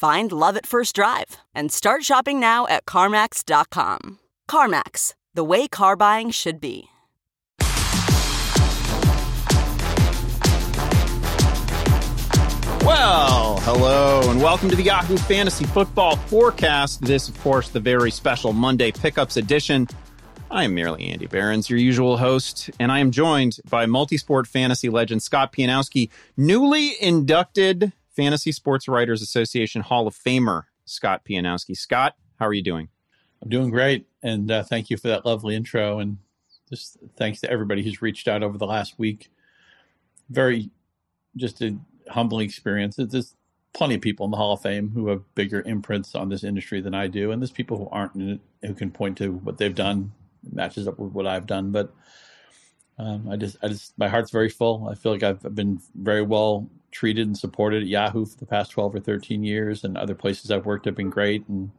Find love at first drive and start shopping now at CarMax.com. CarMax, the way car buying should be. Well, hello, and welcome to the Yahoo Fantasy Football Forecast. This, of course, the very special Monday Pickups edition. I am merely Andy Behrens, your usual host, and I am joined by multisport fantasy legend Scott Pianowski, newly inducted Fantasy Sports Writers Association Hall of Famer, Scott Pianowski. Scott, how are you doing? I'm doing great, and uh, thank you for that lovely intro, and just thanks to everybody who's reached out over the last week. Very, just a humbling experience. There's plenty of people in the Hall of Fame who have bigger imprints on this industry than I do, and there's people who aren't in it who can point to what they've done matches up with what I've done. But um, I just, I just, my heart's very full. I feel like I've been very well treated and supported at Yahoo for the past 12 or 13 years, and other places I've worked have been great. And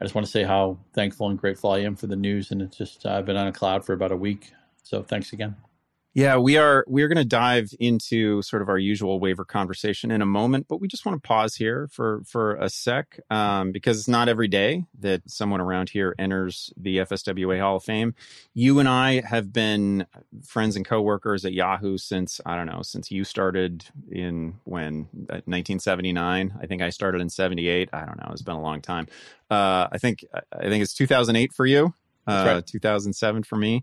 I just want to say how thankful and grateful I am for the news. And it's just, I've been on a cloud for about a week. So thanks again. Yeah, we are we are going to dive into sort of our usual waiver conversation in a moment, but we just want to pause here for for a sec um, because it's not every day that someone around here enters the FSWA Hall of Fame. You and I have been friends and coworkers at Yahoo since I don't know since you started in when 1979. I think I started in '78. I don't know. It's been a long time. Uh, I think I think it's 2008 for you. Uh, right. 2007 for me.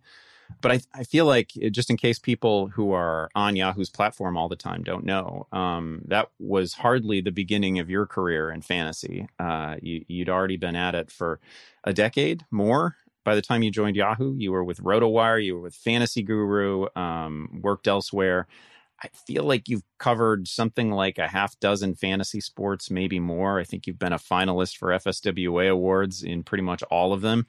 But I, I feel like uh, just in case people who are on Yahoo's platform all the time don't know, um, that was hardly the beginning of your career in fantasy. Uh, you, you'd already been at it for a decade more. By the time you joined Yahoo, you were with RotoWire, you were with Fantasy Guru, um, worked elsewhere. I feel like you've covered something like a half dozen fantasy sports, maybe more. I think you've been a finalist for FSWA awards in pretty much all of them.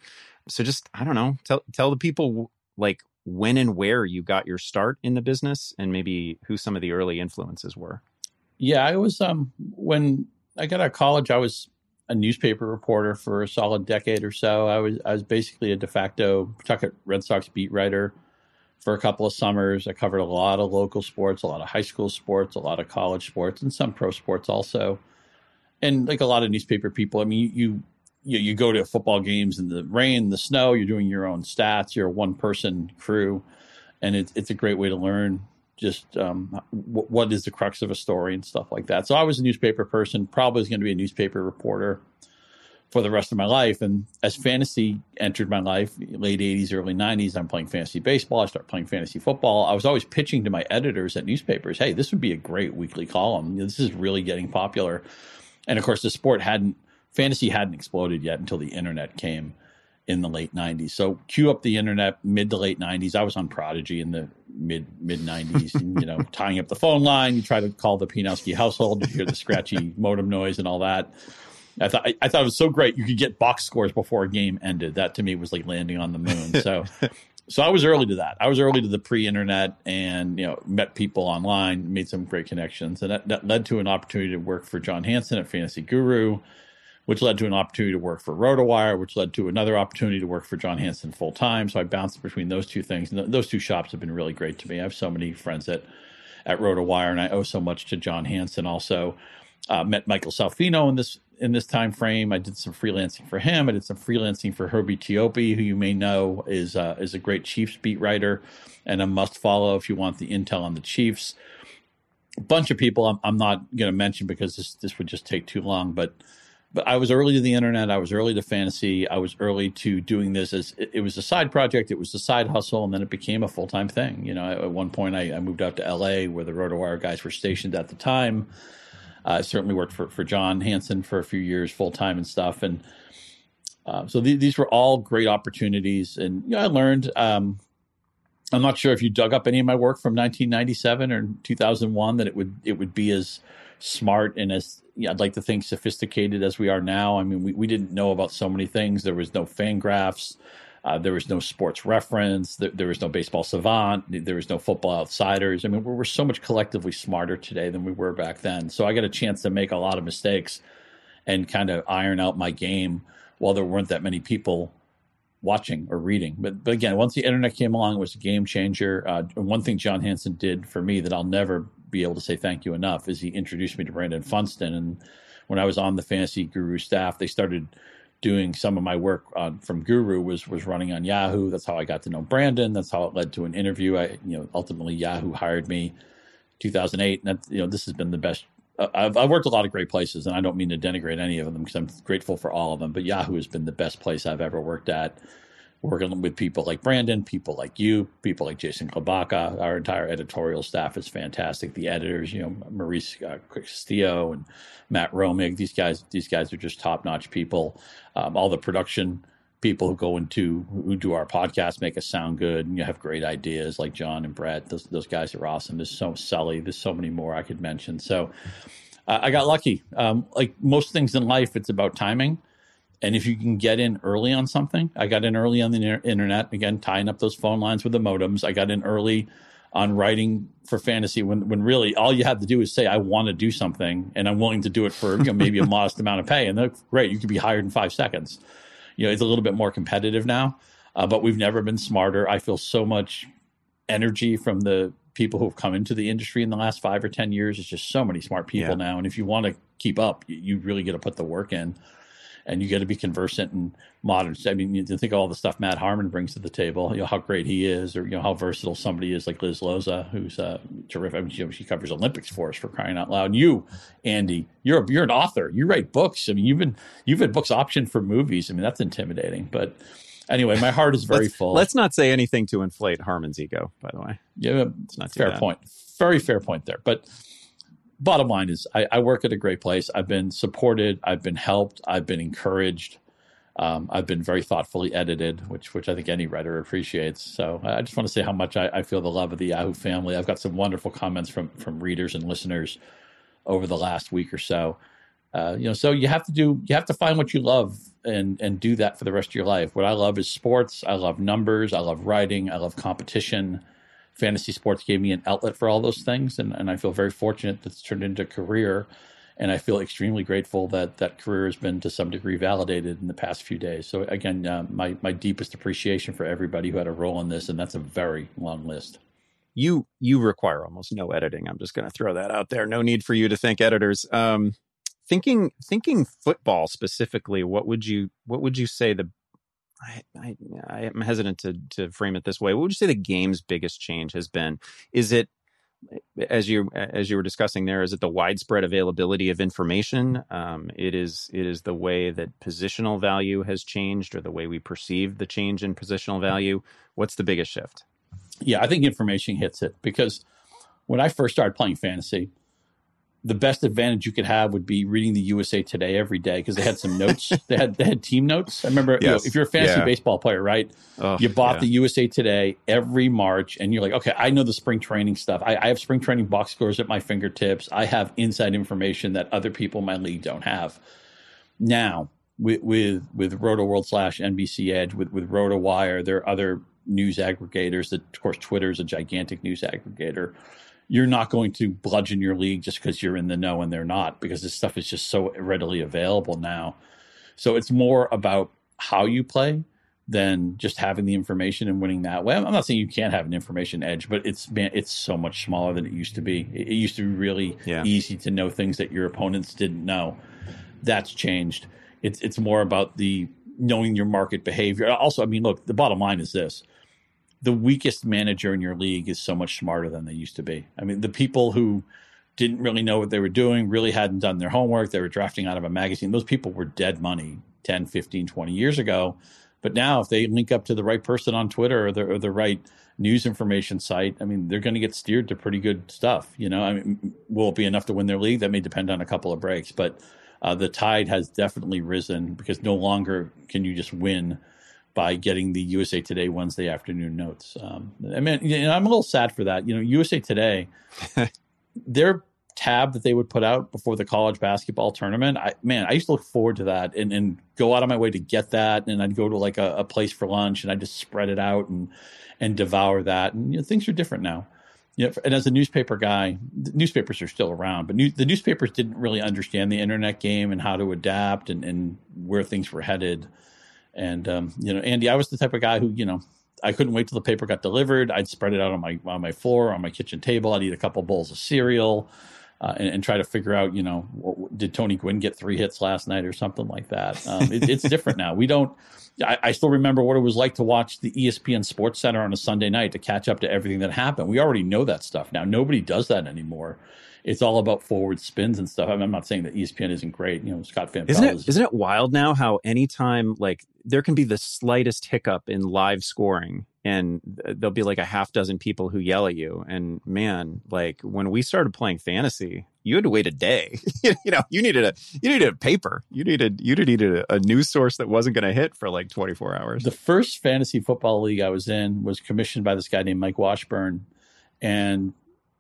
So just I don't know, tell tell the people like when and where you got your start in the business and maybe who some of the early influences were. Yeah, I was um when I got out of college, I was a newspaper reporter for a solid decade or so. I was I was basically a de facto Pawtucket Red Sox beat writer for a couple of summers. I covered a lot of local sports, a lot of high school sports, a lot of college sports, and some pro sports also. And like a lot of newspaper people, I mean, you you, you go to football games in the rain, the snow, you're doing your own stats, you're a one person crew, and it's, it's a great way to learn just um, w- what is the crux of a story and stuff like that. So I was a newspaper person, probably was going to be a newspaper reporter for the rest of my life. And as fantasy entered my life, late 80s, early 90s, I'm playing fantasy baseball. I start playing fantasy football. I was always pitching to my editors at newspapers, hey, this would be a great weekly column. This is really getting popular. And of course, the sport hadn't – fantasy hadn't exploded yet until the internet came in the late 90s. So cue up the internet mid to late 90s. I was on Prodigy in the mid mid 90s, and, you know, tying up the phone line. You try to call the Pianowski household, you hear the scratchy modem noise and all that. I thought I, I, thought it was so great you could get box scores before a game ended. That to me was like landing on the moon. So so I was early to that. I was early to the pre-internet and you know met people online, made some great connections, and that, that led to an opportunity to work for John Hansen at Fantasy Guru which led to an opportunity to work for RotoWire, which led to another opportunity to work for John Hansen full time. So I bounced between those two things. And those two shops have been really great to me. I have so many friends at, at RotoWire, and I owe so much to John Hansen also. Uh, met Michael Salfino in this in this time frame. I did some freelancing for him. I did some freelancing for Herbie Teope, who you may know is uh, is a great Chiefs beat writer and a must follow if you want the intel on the Chiefs. A bunch of people I'm, I'm not going to mention because this this would just take too long, but but I was early to the internet. I was early to fantasy. I was early to doing this as it, it was a side project. It was a side hustle, and then it became a full time thing. You know, at one point, I, I, moved out to L.A. where the RotoWire guys were stationed at the time. Uh, I certainly worked for for John Hansen for a few years full time and stuff, and uh, so th- these were all great opportunities. And you know, I learned. Um, I'm not sure if you dug up any of my work from 1997 or 2001 that it would it would be as smart and as I'd like to think sophisticated as we are now. I mean, we, we didn't know about so many things. There was no Fangraphs. Uh, there was no sports reference. There, there, was no baseball savant. There was no football outsiders. I mean, we're, we're so much collectively smarter today than we were back then. So I got a chance to make a lot of mistakes and kind of iron out my game while there weren't that many people watching or reading. But, but again, once the internet came along, it was a game changer. Uh, one thing John Hansen did for me that I'll never be able to say thank you enough is he introduced me to Brandon Funston. And when I was on the Fantasy Guru staff, they started doing some of my work on, from Guru was was running on Yahoo. That's how I got to know Brandon. That's how it led to an interview. I you know ultimately Yahoo hired me 2008, and that, you know this has been the best. Uh, I've, I've worked a lot of great places, and I don't mean to denigrate any of them because I'm grateful for all of them. But Yahoo has been the best place I've ever worked at working with people like Brandon, people like you, people like Jason Klabacha. Our entire editorial staff is fantastic. The editors, you know, Maurice uh, Castillo and Matt Romig, these guys, these guys are just top notch people. Um, all the production people who go into who do our podcast make us sound good and you have great ideas like John and Brett. Those those guys are awesome. There's so Sully. There's so many more I could mention. So uh, I got lucky. Um, like most things in life, it's about timing and if you can get in early on something, I got in early on the internet, again, tying up those phone lines with the modems. I got in early on writing for fantasy when, when really all you have to do is say, I want to do something and I'm willing to do it for you know, maybe a modest amount of pay. And they're great. You could be hired in five seconds. You know, it's a little bit more competitive now, uh, but we've never been smarter. I feel so much energy from the people who've come into the industry in the last five or 10 years. It's just so many smart people yeah. now. And if you want to keep up, you really get to put the work in and you got to be conversant in modern. I mean, you think of all the stuff Matt Harmon brings to the table, you know how great he is, or you know how versatile somebody is like Liz Loza, who's uh, terrific. I mean, know, she covers Olympics for us for crying out loud. And you, Andy, you're a, you're an author. You write books. I mean, you've been you've had books optioned for movies. I mean, that's intimidating, but. Anyway, my heart is very let's, full. Let's not say anything to inflate Harmon's ego, by the way. Yeah, it's not fair point. Very fair point there. But bottom line is I, I, work at a great place. I've been supported. I've been helped. I've been encouraged. Um, I've been very thoughtfully edited, which which I think any writer appreciates. So I just want to say how much I, I feel the love of the Yahoo family. I've got some wonderful comments from from readers and listeners over the last week or so. Uh, you know, so you have to do you have to find what you love and and do that for the rest of your life. What I love is sports. I love numbers. I love writing. I love competition fantasy sports gave me an outlet for all those things, and, and I feel very fortunate that it's turned into a career. And I feel extremely grateful that that career has been to some degree validated in the past few days. So again, uh, my my deepest appreciation for everybody who had a role in this, and that's a very long list. You you require almost no editing. I'm just going to throw that out there. No need for you to thank editors. Um, thinking thinking football specifically, what would you what would you say the I, I, I am hesitant to to frame it this way. What would you say the game's biggest change has been? Is it as you as you were discussing there is it the widespread availability of information um, it is it is the way that positional value has changed or the way we perceive the change in positional value what's the biggest shift yeah i think information hits it because when i first started playing fantasy the best advantage you could have would be reading the USA Today every day because they had some notes. they had they had team notes. I remember yes. you know, if you're a fantasy yeah. baseball player, right? Oh, you bought yeah. the USA Today every March, and you're like, okay, I know the spring training stuff. I, I, have spring training box scores at my fingertips. I have inside information that other people in my league don't have. Now with with with Roto World slash NBC Edge with with Roto Wire, there are other news aggregators. That of course Twitter is a gigantic news aggregator you're not going to bludgeon your league just because you're in the know and they're not because this stuff is just so readily available now. So it's more about how you play than just having the information and winning that way. I'm not saying you can't have an information edge, but it's man, it's so much smaller than it used to be. It used to be really yeah. easy to know things that your opponents didn't know. That's changed. It's it's more about the knowing your market behavior. Also, I mean, look, the bottom line is this the weakest manager in your league is so much smarter than they used to be. I mean, the people who didn't really know what they were doing, really hadn't done their homework. They were drafting out of a magazine. Those people were dead money 10, 15, 20 years ago. But now, if they link up to the right person on Twitter or the, or the right news information site, I mean, they're going to get steered to pretty good stuff. You know, I mean, will it be enough to win their league? That may depend on a couple of breaks. But uh, the tide has definitely risen because no longer can you just win by getting the USA Today Wednesday afternoon notes. Um, I mean, you know, I'm a little sad for that. You know, USA Today, their tab that they would put out before the college basketball tournament, I man, I used to look forward to that and, and go out of my way to get that. And I'd go to like a, a place for lunch and I'd just spread it out and and devour that. And you know, things are different now. You know, and as a newspaper guy, newspapers are still around, but new, the newspapers didn't really understand the internet game and how to adapt and, and where things were headed. And um, you know, Andy, I was the type of guy who, you know, I couldn't wait till the paper got delivered. I'd spread it out on my on my floor, on my kitchen table. I'd eat a couple bowls of cereal, uh, and, and, try to figure out, you know, what, did Tony Gwynn get three hits last night or something like that? Um, it, it's different now. We don't. I, I, still remember what it was like to watch the ESPN Sports Center on a Sunday night to catch up to everything that happened. We already know that stuff now. Nobody does that anymore it's all about forward spins and stuff. I am not saying that ESPN isn't great. You know, Scott Van isn't it is, isn't it wild now how anytime like there can be the slightest hiccup in live scoring and there'll be like a half dozen people who yell at you and man like when we started playing fantasy you had to wait a day you know you needed a you needed a paper you needed you needed a, a news source that wasn't going to hit for like 24 hours the first fantasy football league i was in was commissioned by this guy named mike washburn and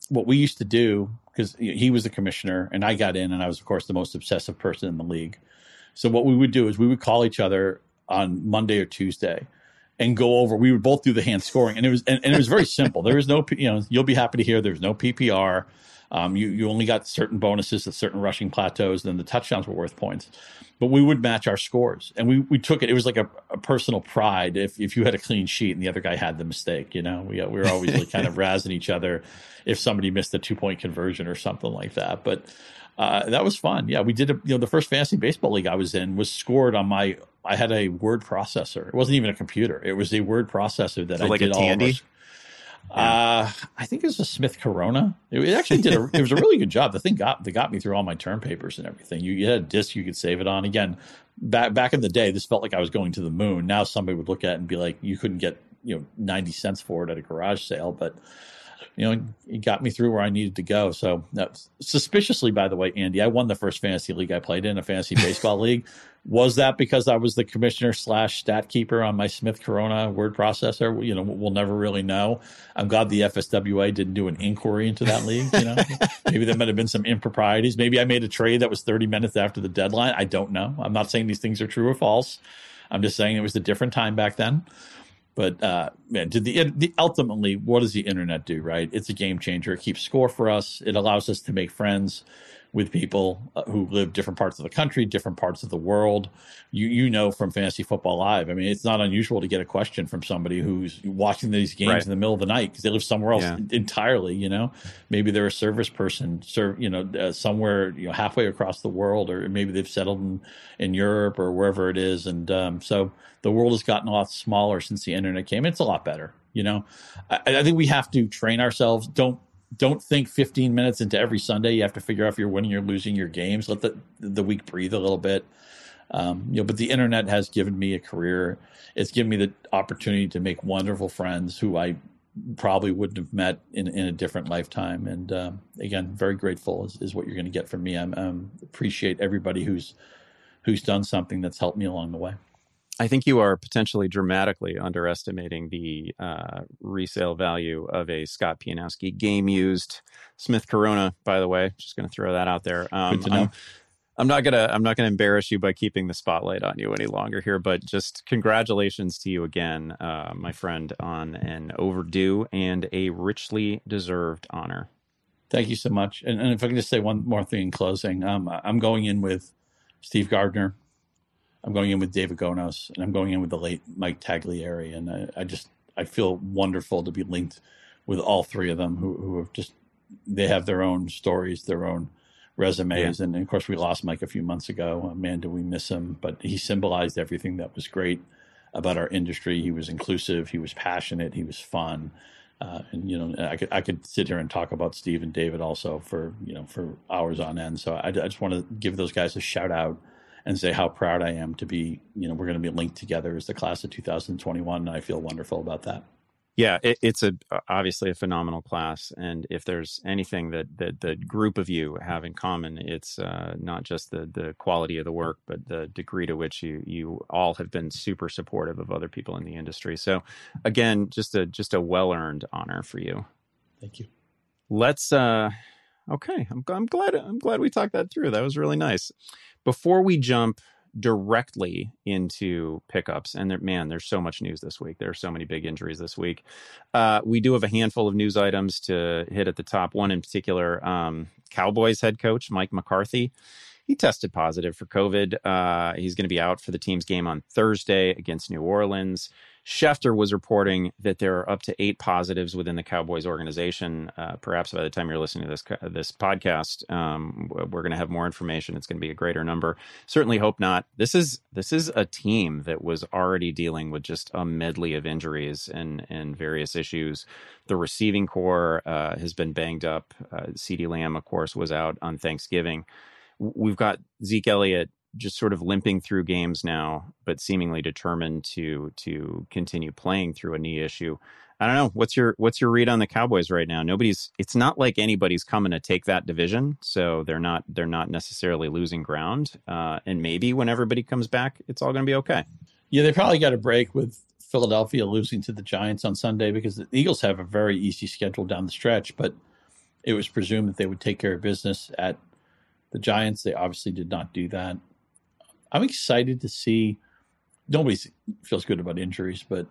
what we used to do because he was the commissioner and I got in and I was of course the most obsessive person in the league. So what we would do is we would call each other on Monday or Tuesday and go over. We would both do the hand scoring, and it was and, and it was very simple. There was no, you know, you'll be happy to hear there's no PPR. Um, you you only got certain bonuses at certain rushing plateaus, then the touchdowns were worth points. But we would match our scores, and we we took it. It was like a, a personal pride if if you had a clean sheet and the other guy had the mistake. You know, we we were always like kind of razzing each other if somebody missed a two point conversion or something like that. But uh, that was fun. Yeah, we did. A, you know, the first fantasy baseball league I was in was scored on my. I had a word processor. It wasn't even a computer. It was a word processor that so I like did a Tandy? Uh, I think it was a Smith Corona. It, actually did. A, it was a really good job. The thing got they got me through all my term papers and everything. You, you had a disk you could save it on. Again, back back in the day, this felt like I was going to the moon. Now somebody would look at it and be like, "You couldn't get you know ninety cents for it at a garage sale," but you know, he got me through where I needed to go. So, uh, suspiciously, by the way, Andy, I won the first fantasy league I played in, a fantasy baseball league. Was that because I was the commissioner slash stat keeper on my Smith Corona word processor? You know, we'll never really know. I'm glad the FSWA didn't do an inquiry into that league. You know, maybe there might have been some improprieties. Maybe I made a trade that was 30 minutes after the deadline. I don't know. I'm not saying these things are true or false. I'm just saying it was a different time back then. But uh, man, did the, the ultimately, what does the internet do? Right, it's a game changer. It keeps score for us. It allows us to make friends with people uh, who live different parts of the country, different parts of the world. You you know from Fantasy Football Live. I mean, it's not unusual to get a question from somebody who's watching these games right. in the middle of the night because they live somewhere else yeah. entirely. You know, maybe they're a service person, serve you know uh, somewhere you know halfway across the world, or maybe they've settled in, in Europe or wherever it is. And um, so the world has gotten a lot smaller since the internet came. It's a lot better. You know, I, I think we have to train ourselves. Don't don't think 15 minutes into every Sunday you have to figure out if you're winning or losing your games. Let the the week breathe a little bit. Um, you know, but the internet has given me a career. It's given me the opportunity to make wonderful friends who I probably wouldn't have met in, in a different lifetime. And um, again, very grateful is, is what you're going to get from me. I um, appreciate everybody who's who's done something that's helped me along the way. I think you are potentially dramatically underestimating the uh, resale value of a Scott Pianowski game used Smith Corona. By the way, just going to throw that out there. Um, I'm, I'm, not gonna I'm not gonna embarrass you by keeping the spotlight on you any longer here, but just congratulations to you again, uh, my friend, on an overdue and a richly deserved honor. Thank you so much. And, and if I can just say one more thing in closing, um, I'm going in with Steve Gardner, I'm going in with David Gonos, and I'm going in with the late Mike Tagliere, and I, I, just I feel wonderful to be linked with all three of them, who who have just they have their own stories, their own resumes, yeah. and, and, of course we lost Mike a few months ago. Man, do we miss him? But he symbolized everything that was great about our industry. He was inclusive, he was passionate, he was fun. Uh, and you know, I could I could sit here and talk about Steve and David also for you know for hours on end. So I, I just want to give those guys a shout out and say how proud I am to be. You know, we're going to be linked together as the class of 2021, and I feel wonderful about that. Yeah, it, it's a obviously a phenomenal class, and if there's anything that that the group of you have in common, it's uh, not just the the quality of the work, but the degree to which you you all have been super supportive of other people in the industry. So, again, just a just a well earned honor for you. Thank you. Let's. uh Okay, I'm I'm glad I'm glad we talked that through. That was really nice. Before we jump directly into pickups. And there, man, there's so much news this week. There are so many big injuries this week. Uh, we do have a handful of news items to hit at the top. One in particular, um, Cowboys head coach Mike McCarthy. He tested positive for COVID. Uh, he's going to be out for the team's game on Thursday against New Orleans. Schefter was reporting that there are up to eight positives within the Cowboys organization. Uh, perhaps by the time you're listening to this this podcast, um, we're going to have more information. It's going to be a greater number. Certainly hope not. This is this is a team that was already dealing with just a medley of injuries and and various issues. The receiving corps uh, has been banged up. Uh, CeeDee Lamb, of course, was out on Thanksgiving. We've got Zeke Elliott just sort of limping through games now, but seemingly determined to to continue playing through a knee issue. I don't know. What's your what's your read on the Cowboys right now? Nobody's. It's not like anybody's coming to take that division, so they're not they're not necessarily losing ground. Uh, and maybe when everybody comes back, it's all going to be okay. Yeah, they probably got a break with Philadelphia losing to the Giants on Sunday because the Eagles have a very easy schedule down the stretch, but it was presumed that they would take care of business at the Giants. They obviously did not do that. I'm excited to see. Nobody feels good about injuries, but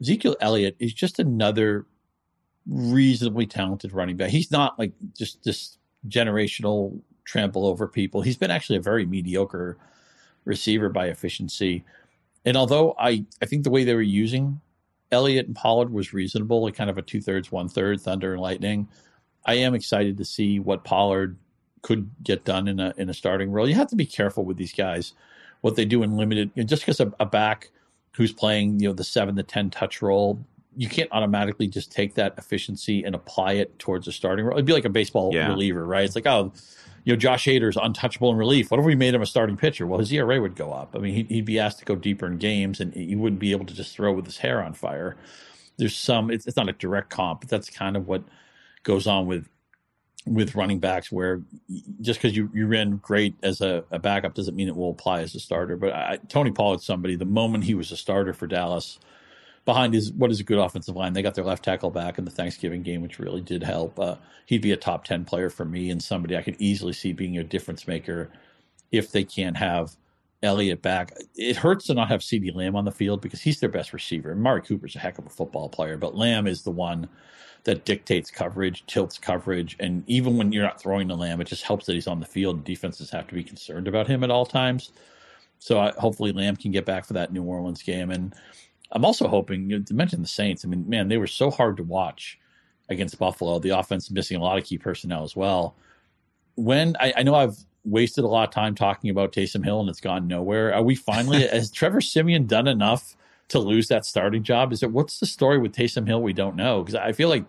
Ezekiel Elliott is just another reasonably talented running back. He's not like just this generational trample over people. He's been actually a very mediocre receiver by efficiency. And although I, I think the way they were using Elliott and Pollard was reasonable, like kind of a two thirds, one third, Thunder and Lightning, I am excited to see what Pollard could get done in a in a starting role. You have to be careful with these guys, what they do in limited. You know, just because a, a, back who's playing, you know, the seven to ten touch role, you can't automatically just take that efficiency and apply it towards a starting role. It'd be like a baseball yeah. reliever, right? It's like, oh, you know, Josh Hader's untouchable in relief. What if we made him a starting pitcher? Well, his ERA would go up. I mean, he'd, he'd be asked to go deeper in games, and he wouldn't be able to just throw with his hair on fire. There's some. It's, it's not a direct comp, but that's kind of what goes on with with running backs where just because you, you ran great as a, a, backup doesn't mean it will apply as a starter. But I, Tony Pollard's somebody, the moment he was a starter for Dallas, behind his what is a good offensive line, they got their left tackle back in the Thanksgiving game, which really did help. Uh, he'd be a top 10 player for me and somebody I could easily see being a difference maker if they can't have Elliott back. It hurts to not have CeeDee Lamb on the field because he's their best receiver. And Mari Cooper's a heck of a football player, but Lamb is the one – that dictates coverage, tilts coverage, and even when you're not throwing the lamb, it just helps that he's on the field. Defenses have to be concerned about him at all times. So I, hopefully Lamb can get back for that New Orleans game. And I'm also hoping you know, to mention the Saints. I mean, man, they were so hard to watch against Buffalo. The offense missing a lot of key personnel as well. When I, I know I've wasted a lot of time talking about Taysom Hill and it's gone nowhere. Are we finally has Trevor Siemian done enough to lose that starting job? Is it what's the story with Taysom Hill? We don't know because I feel like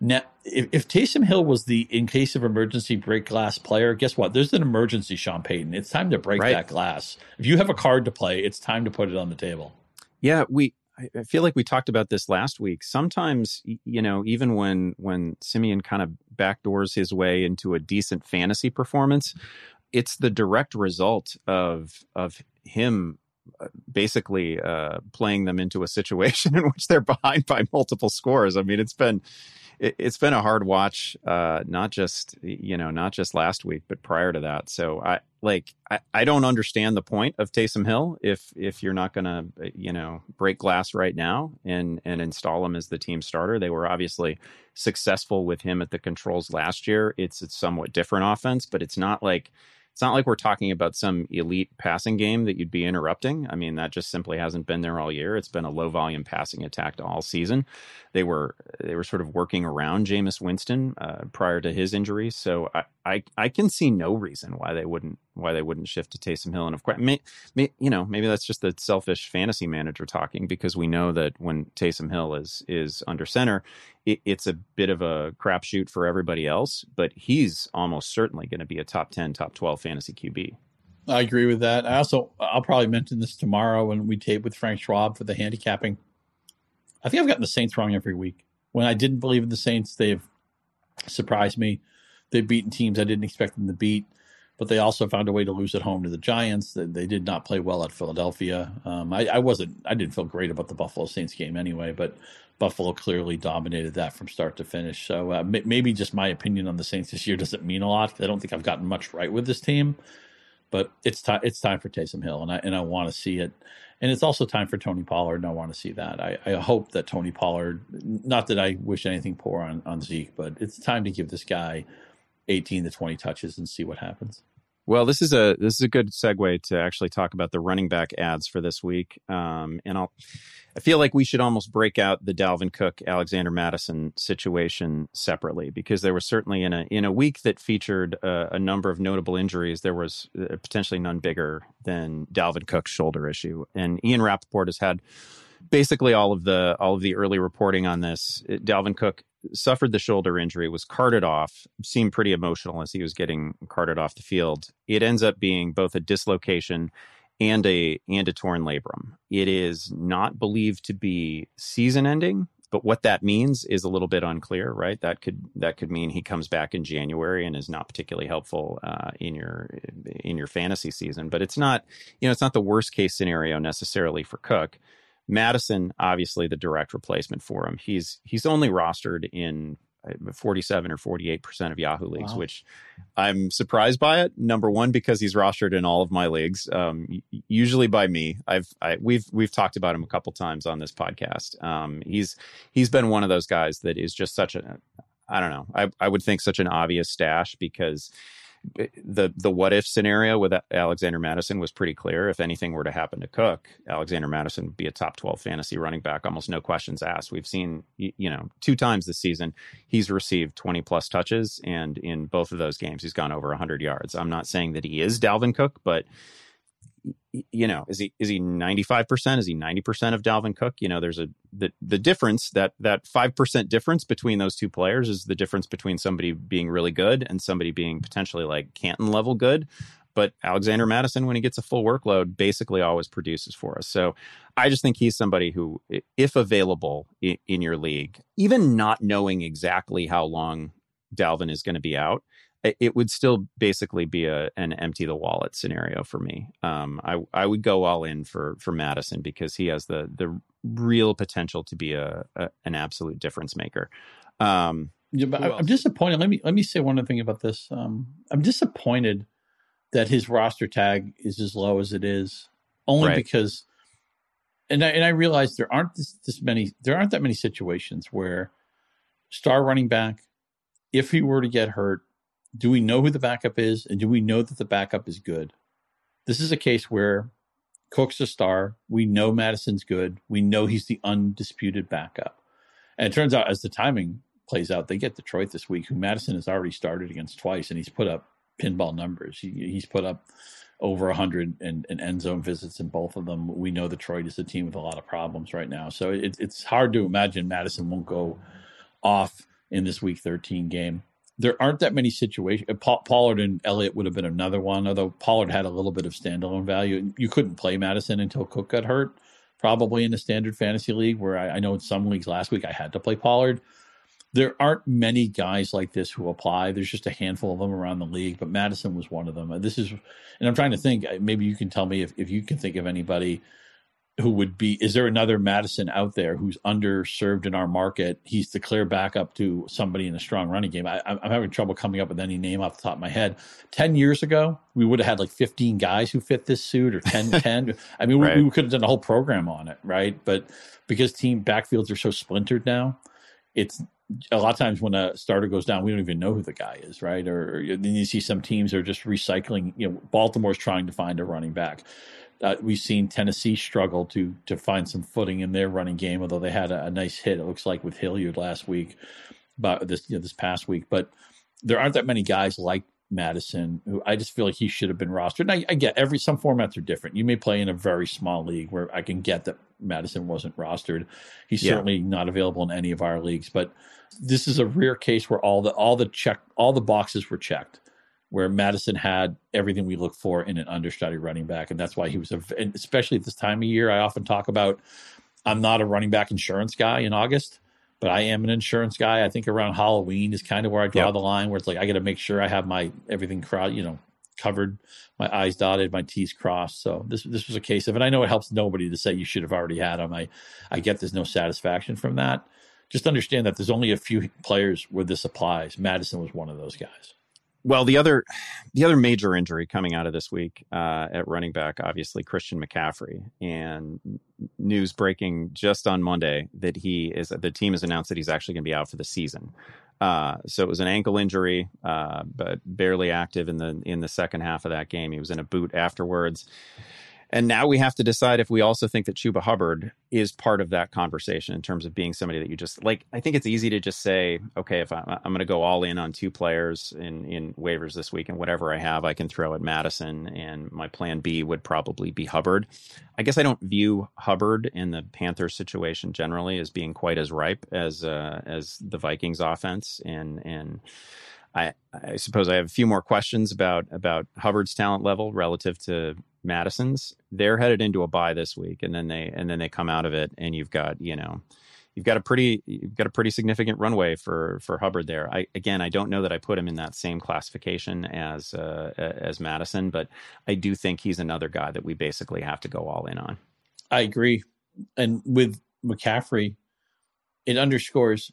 net, if, if Taysom Hill was the in case of emergency break glass player, guess what? There's an emergency, Sean Payton. It's time to break right. that glass. If you have a card to play, it's time to put it on the table. Yeah, we. I feel like we talked about this last week. Sometimes, you know, even when when Siemian kind of backdoors his way into a decent fantasy performance, it's the direct result of of him basically uh, playing them into a situation in which they're behind by multiple scores. I mean, it's been it, has been a hard watch, uh, not just you know not just last week, but prior to that. So I like I, I don't understand the point of Taysom Hill if if you're not going to you know break glass right now and and install him as the team starter. They were obviously successful with him at the controls last year. It's a somewhat different offense, but it's not like it's not like we're talking about some elite passing game that you'd be interrupting. I mean, that just simply hasn't been there all year. It's been a low volume passing attack all season. They were they were sort of working around Jameis Winston uh, prior to his injury, so I, I I can see no reason why they wouldn't why they wouldn't shift to Taysom Hill. And of course, may, may, you know, maybe that's just the selfish fantasy manager talking because we know that when Taysom Hill is is under center, it, it's a bit of a crapshoot for everybody else. But he's almost certainly going to be a top ten, top twelve fantasy QB. I agree with that. I also I'll probably mention this tomorrow when we tape with Frank Schwab for the handicapping. I think I've gotten the Saints wrong every week. When I didn't believe in the Saints, they've surprised me. They've beaten teams I didn't expect them to beat, but they also found a way to lose at home to the Giants. They, they did not play well at Philadelphia. Um, I, I, wasn't. I didn't feel great about the Buffalo Saints game anyway, but Buffalo clearly dominated that from start to finish. So uh, maybe just my opinion on the Saints this year doesn't mean a lot. I don't think I've gotten much right with this team, but it's time. It's time for Taysom Hill, and I and I want to see it. And it's also time for Tony Pollard, and I want to see that. I, I hope that Tony Pollard, not that I wish anything poor on, on Zeke, but it's time to give this guy 18 to 20 touches and see what happens. Well, this is a this is a good segue to actually talk about the running back ads for this week. Um, and I'll I feel like we should almost break out the Dalvin Cook Alexander Mattison situation separately because there was certainly in a in a week that featured a, a number of notable injuries, there was uh, potentially none bigger than Dalvin Cook's shoulder issue. And Ian Rapoport has had basically all of the all of the early reporting on this. Dalvin Cook suffered the shoulder injury, was carted off, seemed pretty emotional as he was getting carted off the field. It ends up being both a dislocation and a and a torn labrum. It is not believed to be season ending, but what that means is a little bit unclear, right? That could that could mean he comes back in January and is not particularly helpful uh, in your in your fantasy season. But it's not you know it's not the worst case scenario necessarily for Cook. Mattison, obviously the direct replacement for him. He's he's only rostered in uh, 47 or 48 percent of Yahoo leagues, wow. which I'm surprised by it. Number one, because he's rostered in all of my leagues, um, usually by me. I've I, we've we've talked about him a couple times on this podcast. Um, he's he's been one of those guys that is just such a I don't know. I I would think such an obvious stash because Eh, the the what if scenario with Alexander Mattison was pretty clear. If anything were to happen to Cook, Alexander Mattison would be a top 12 fantasy running back, almost no questions asked. We've seen, you know, two times this season, he's received 20 plus touches, and in both of those games, he's gone over 100 yards. I'm not saying that he is Dalvin Cook, but you know, is he is he ninety five percent? Is he ninety percent of Dalvin Cook? You know, there's a the the difference that that five percent difference between those two players is the difference between somebody being really good and somebody being potentially like Canton level good. But Alexander Mattison, when he gets a full workload, basically always produces for us. So I just think he's somebody who, if available in, in your league, even not knowing exactly how long Dalvin is going to be out, it would still basically be a an empty the wallet scenario for me. Um, I I would go all in for for Mattison because he has the the real potential to be a, a an absolute difference maker. Um, yeah, but I, am disappointed. Let me let me say one other thing about this. Um, I'm disappointed that his roster tag is as low as it is, only right. because, and I, and I realize there aren't this, this many there aren't that many situations where star running back, if he were to get hurt do we know who the backup is and do we know that the backup is good? This is a case where Cook's a star. We know Mattison's good. We know he's the undisputed backup. And it turns out as the timing plays out, they get Detroit this week, who Mattison has already started against twice, and he's put up pinball numbers. He, he's put up over 100 and, and, end zone visits in both of them. We know Detroit is a team with a lot of problems right now. So it, it's hard to imagine Mattison won't go off in this week 13 game there aren't that many situations. Uh, Pollard and Elliott would have been another one, although Pollard had a little bit of standalone value. You couldn't play Mattison until Cook got hurt, probably in the standard fantasy league, where I, I know in some leagues last week I had to play Pollard. There aren't many guys like this who apply. There's just a handful of them around the league, but Mattison was one of them. This is, and I'm trying to think. Maybe you can tell me if, if you can think of anybody who would be is there another Mattison out there who's underserved in our market? He's the clear backup to somebody in a strong running game. I, am having trouble coming up with any name off the top of my head. 10 years ago, we would have had like 15 guys who fit this suit or 10, 10. I mean, right. we, we could have done a whole program on it, right? But because team backfields are so splintered now, it's a lot of times when a starter goes down, we don't even know who the guy is, right? Or, or then you see some teams are just recycling. You know, Baltimore's trying to find a running back uh, we've seen Tennessee struggle to to find some footing in their running game, although they had a, a nice hit. It looks like with Hilliard last week, about this you know, this past week. But there aren't that many guys like Mattison who I just feel like he should have been rostered. And I, I, get every some formats are different. You may play in a very small league where I can get that Mattison wasn't rostered. He's yeah. certainly not available in any of our leagues, but this is a rare case where all the all the check all the boxes were checked, where Mattison had everything we look for in an understudy running back, and that's why he was a. especially at this time of year, I often talk about I'm not a running back insurance guy in August but I am an insurance guy. I think around Halloween is kind of where I draw yep. the line, where it's like I got to make sure I have my everything crowd, you know, covered, my I's dotted, my T's crossed. So this this was a case of, and I know it helps nobody to say you should have already had them. I I get there's no satisfaction from that. Just understand that there's only a few players where this applies. Mattison was one of those guys. Well, the other the other major injury coming out of this week uh, at running back, obviously Christian McCaffrey, and news breaking just on Monday that he is the team has announced that he's actually going to be out for the season. Uh, so it was an ankle injury, uh, but barely active in the in the second half of that game. He was in a boot afterwards. And now we have to decide if we also think that Chuba Hubbard is part of that conversation in terms of being somebody that you just like. I think it's easy to just say, okay, if I'm, I'm going to go all in on two players in, in waivers this week and whatever I have, I can throw at Mattison. And my plan B would probably be Hubbard. I guess I don't view Hubbard in the Panthers situation generally as being quite as ripe as uh, as the Vikings offense. And, and, I, I, suppose I have a few more questions about about Hubbard's talent level relative to Mattison's. They're headed into a bye this week, and then they and then they come out of it, and you've got you know you've got a pretty you've got a pretty significant runway for for Hubbard there. I again I don't know that I put him in that same classification as uh, as Mattison, but I do think he's another guy that we basically have to go all in on. I agree, and with McCaffrey, it underscores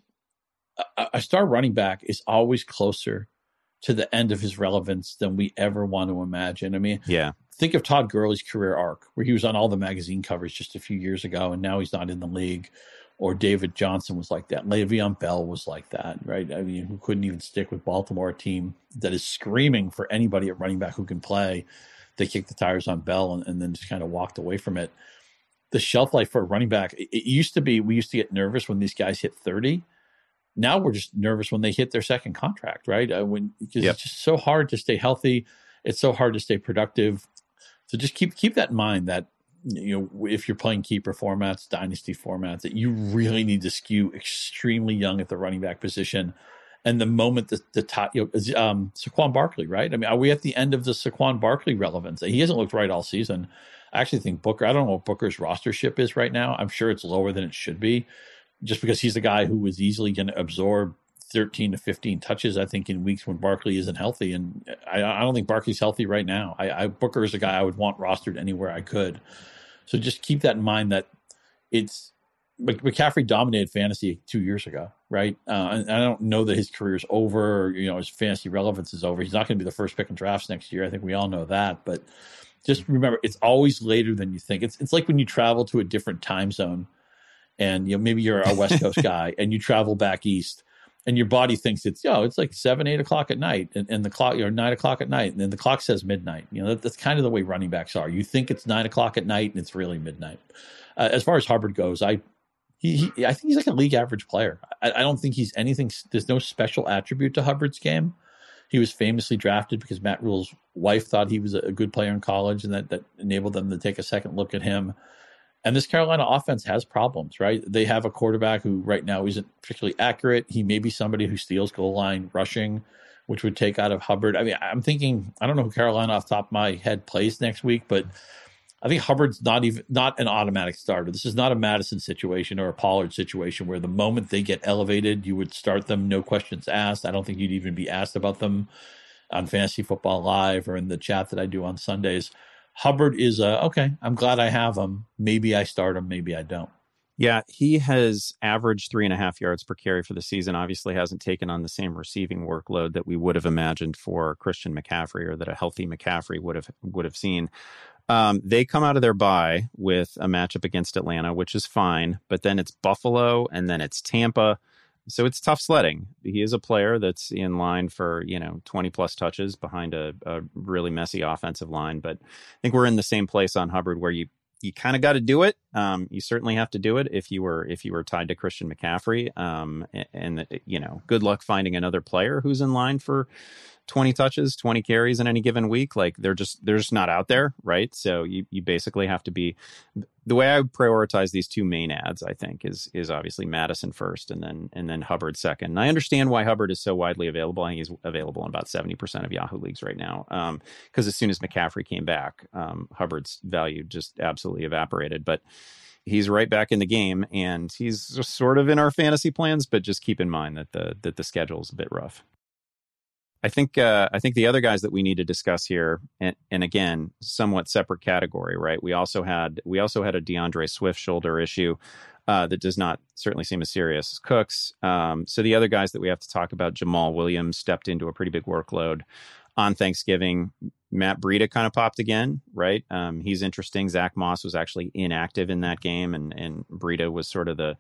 a, a star running back is always closer to the end of his relevance than we ever want to imagine. I mean, yeah, think of Todd Gurley's career arc, where he was on all the magazine covers just a few years ago, and now he's not in the league. Or David Johnson was like that. Le'Veon Bell was like that, right? I mean, who couldn't even stick with Baltimore, a team that is screaming for anybody at running back who can play. They kicked the tires on Bell and, and then just kind of walked away from it. The shelf life for a running back, it, it used to be, we used to get nervous when these guys hit 30 now we're just nervous when they hit their second contract, right? Uh, when because yep. it's just so hard to stay healthy, it's so hard to stay productive. So just keep keep that in mind that you know if you're playing keeper formats, dynasty formats, that you really need to skew extremely young at the running back position. And the moment the the top, you know, um, Saquon Barkley, right? I mean, are we at the end of the Saquon Barkley relevance? He hasn't looked right all season. I actually think Booker. I don't know what Booker's rostership is right now. I'm sure it's lower than it should be, just because he's the guy who was easily going to absorb 13 to 15 touches, I think, in weeks when Barkley isn't healthy. And I, I don't think Barkley's healthy right now. I, I, Booker is a guy I would want rostered anywhere I could. So just keep that in mind that it's McCaffrey dominated fantasy two years ago, right? Uh, and I don't know that his career is over. Or, you know, his fantasy relevance is over. He's not going to be the first pick in drafts next year. I think we all know that. But just remember, it's always later than you think. It's it's like when you travel to a different time zone, and you know maybe you're a West Coast guy and you travel back east and your body thinks it's, oh, it's like seven, eight o'clock at night, and, and the clock, or nine o'clock at night, and then the clock says midnight. You know, that, that's kind of the way running backs are. You think it's nine o'clock at night, and it's really midnight. Uh, as far as Hubbard goes, I, he, he, I think he's like a league average player. I, I don't think he's anything. There's no special attribute to Hubbard's game. He was famously drafted because Matt Rhule's wife thought he was a good player in college, and that that enabled them to take a second look at him. And this Carolina offense has problems, right? They have a quarterback who right now isn't particularly accurate. He may be somebody who steals goal line rushing, which would take out of Hubbard. I mean, I'm thinking I don't know who Carolina off top of my head plays next week, but I think Hubbard's not even not an automatic starter. This is not a Mattison situation or a Pollard situation where the moment they get elevated, you would start them, no questions asked. I don't think you'd even be asked about them on Fantasy Football Live or in the chat that I do on Sundays. Hubbard is a okay. I'm glad I have him. Maybe I start him. Maybe I don't. Yeah, he has averaged three and a half yards per carry for the season. Obviously, hasn't taken on the same receiving workload that we would have imagined for Christian McCaffrey or that a healthy McCaffrey would have would have seen. Um, they come out of their bye with a matchup against Atlanta, which is fine, but then it's Buffalo and then it's Tampa so it's tough sledding. He is a player that's in line for you know 20 plus touches behind a, a, really messy offensive line. But I think we're in the same place on Hubbard where you you kind of got to do it. Um, you certainly have to do it if you were if you were tied to Christian McCaffrey. Um, and, and you know, good luck finding another player who's in line for 20 touches, 20 carries in any given week. Like they're just they're just not out there, right? So you you basically have to be the way I would prioritize these two main ads, I think, is is obviously Mattison first and then and then Hubbard second. And I understand why Hubbard is so widely available. I think he's available in about 70% of Yahoo leagues right now. Um, because as soon as McCaffrey came back, um, Hubbard's value just absolutely evaporated. But he's right back in the game and he's sort of in our fantasy plans, but just keep in mind that the that the schedule is a bit rough. I think uh, I think the other guys that we need to discuss here, and, and, again, somewhat separate category, right? We also had we also had a D'Andre Swift shoulder issue uh, that does not certainly seem as serious as Cook's. Um, so the other guys that we have to talk about, Jamaal Williams stepped into a pretty big workload on Thanksgiving. Matt Breida kind of popped again, right? Um, he's interesting. Zach Moss was actually inactive in that game, and and Breida was sort of the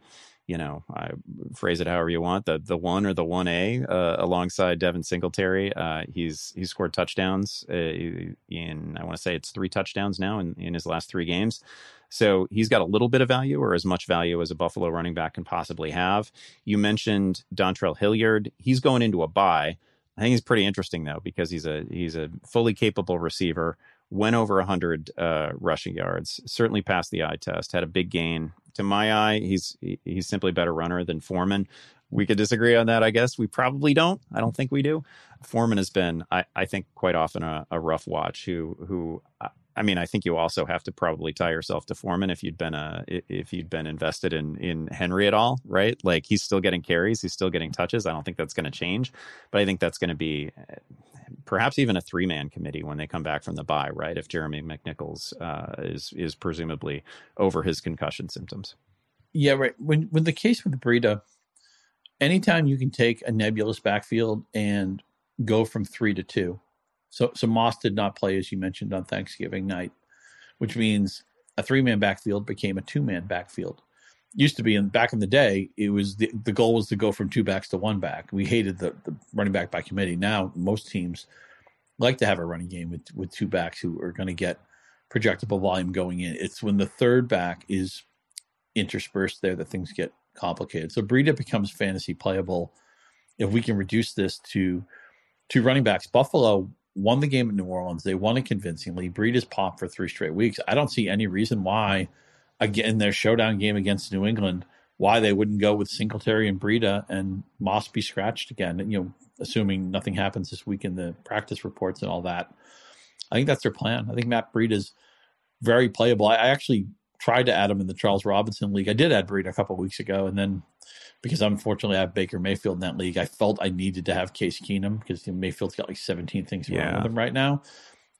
you know, I phrase it however you want, the the one or the one A uh, alongside Devin Singletary. Uh, he's he's scored touchdowns uh, in I want to say it's three touchdowns now in, in his last three games. So he's got a little bit of value, or as much value as a Buffalo running back can possibly have. You mentioned Dontrell Hilliard. He's going into a bye. I think he's pretty interesting though because he's a he's a fully capable receiver. Went over 100 uh, rushing yards, certainly passed the eye test. Had a big gain to my eye, he's he's simply a better runner than Foreman. We could disagree on that, I guess. We probably don't. I don't think we do. Foreman has been, I, I think, quite often a, a rough watch. Who who uh, I mean, I think you also have to probably tie yourself to Foreman if you'd been a if you'd been invested in in Henry at all, right? Like he's still getting carries, he's still getting touches. I don't think that's going to change, but I think that's going to be perhaps even a three man committee when they come back from the bye, right? If Jeremy McNichols uh, is is presumably over his concussion symptoms. Yeah, right. When when the case with Breida, anytime you can take a nebulous backfield and go from three to two, so so Moss did not play as you mentioned on Thanksgiving night, which means a three man backfield became a two man backfield. Used to be in back in the day, it was the, the goal was to go from two backs to one back. We hated the, the running back by committee. Now most teams like to have a running game with with two backs who are going to get projectable volume going in. It's when the third back is interspersed there that things get complicated. So Breida becomes fantasy playable if we can reduce this to two running backs. Buffalo won the game in New Orleans. They won it convincingly. Breida's popped for three straight weeks. I don't see any reason why, again, their showdown game against New England, why they wouldn't go with Singletary and Breida and Moss be scratched again. You know, assuming nothing happens this week in the practice reports and all that. I think that's their plan. I think Matt Breida's very playable. I, I actually tried to add him in the Charles Robinson League. I did add Breida a couple weeks ago, and then because unfortunately I have Baker Mayfield in that league. I felt I needed to have Case Keenum because Mayfield's got like 17 things wrong yeah. with him right now.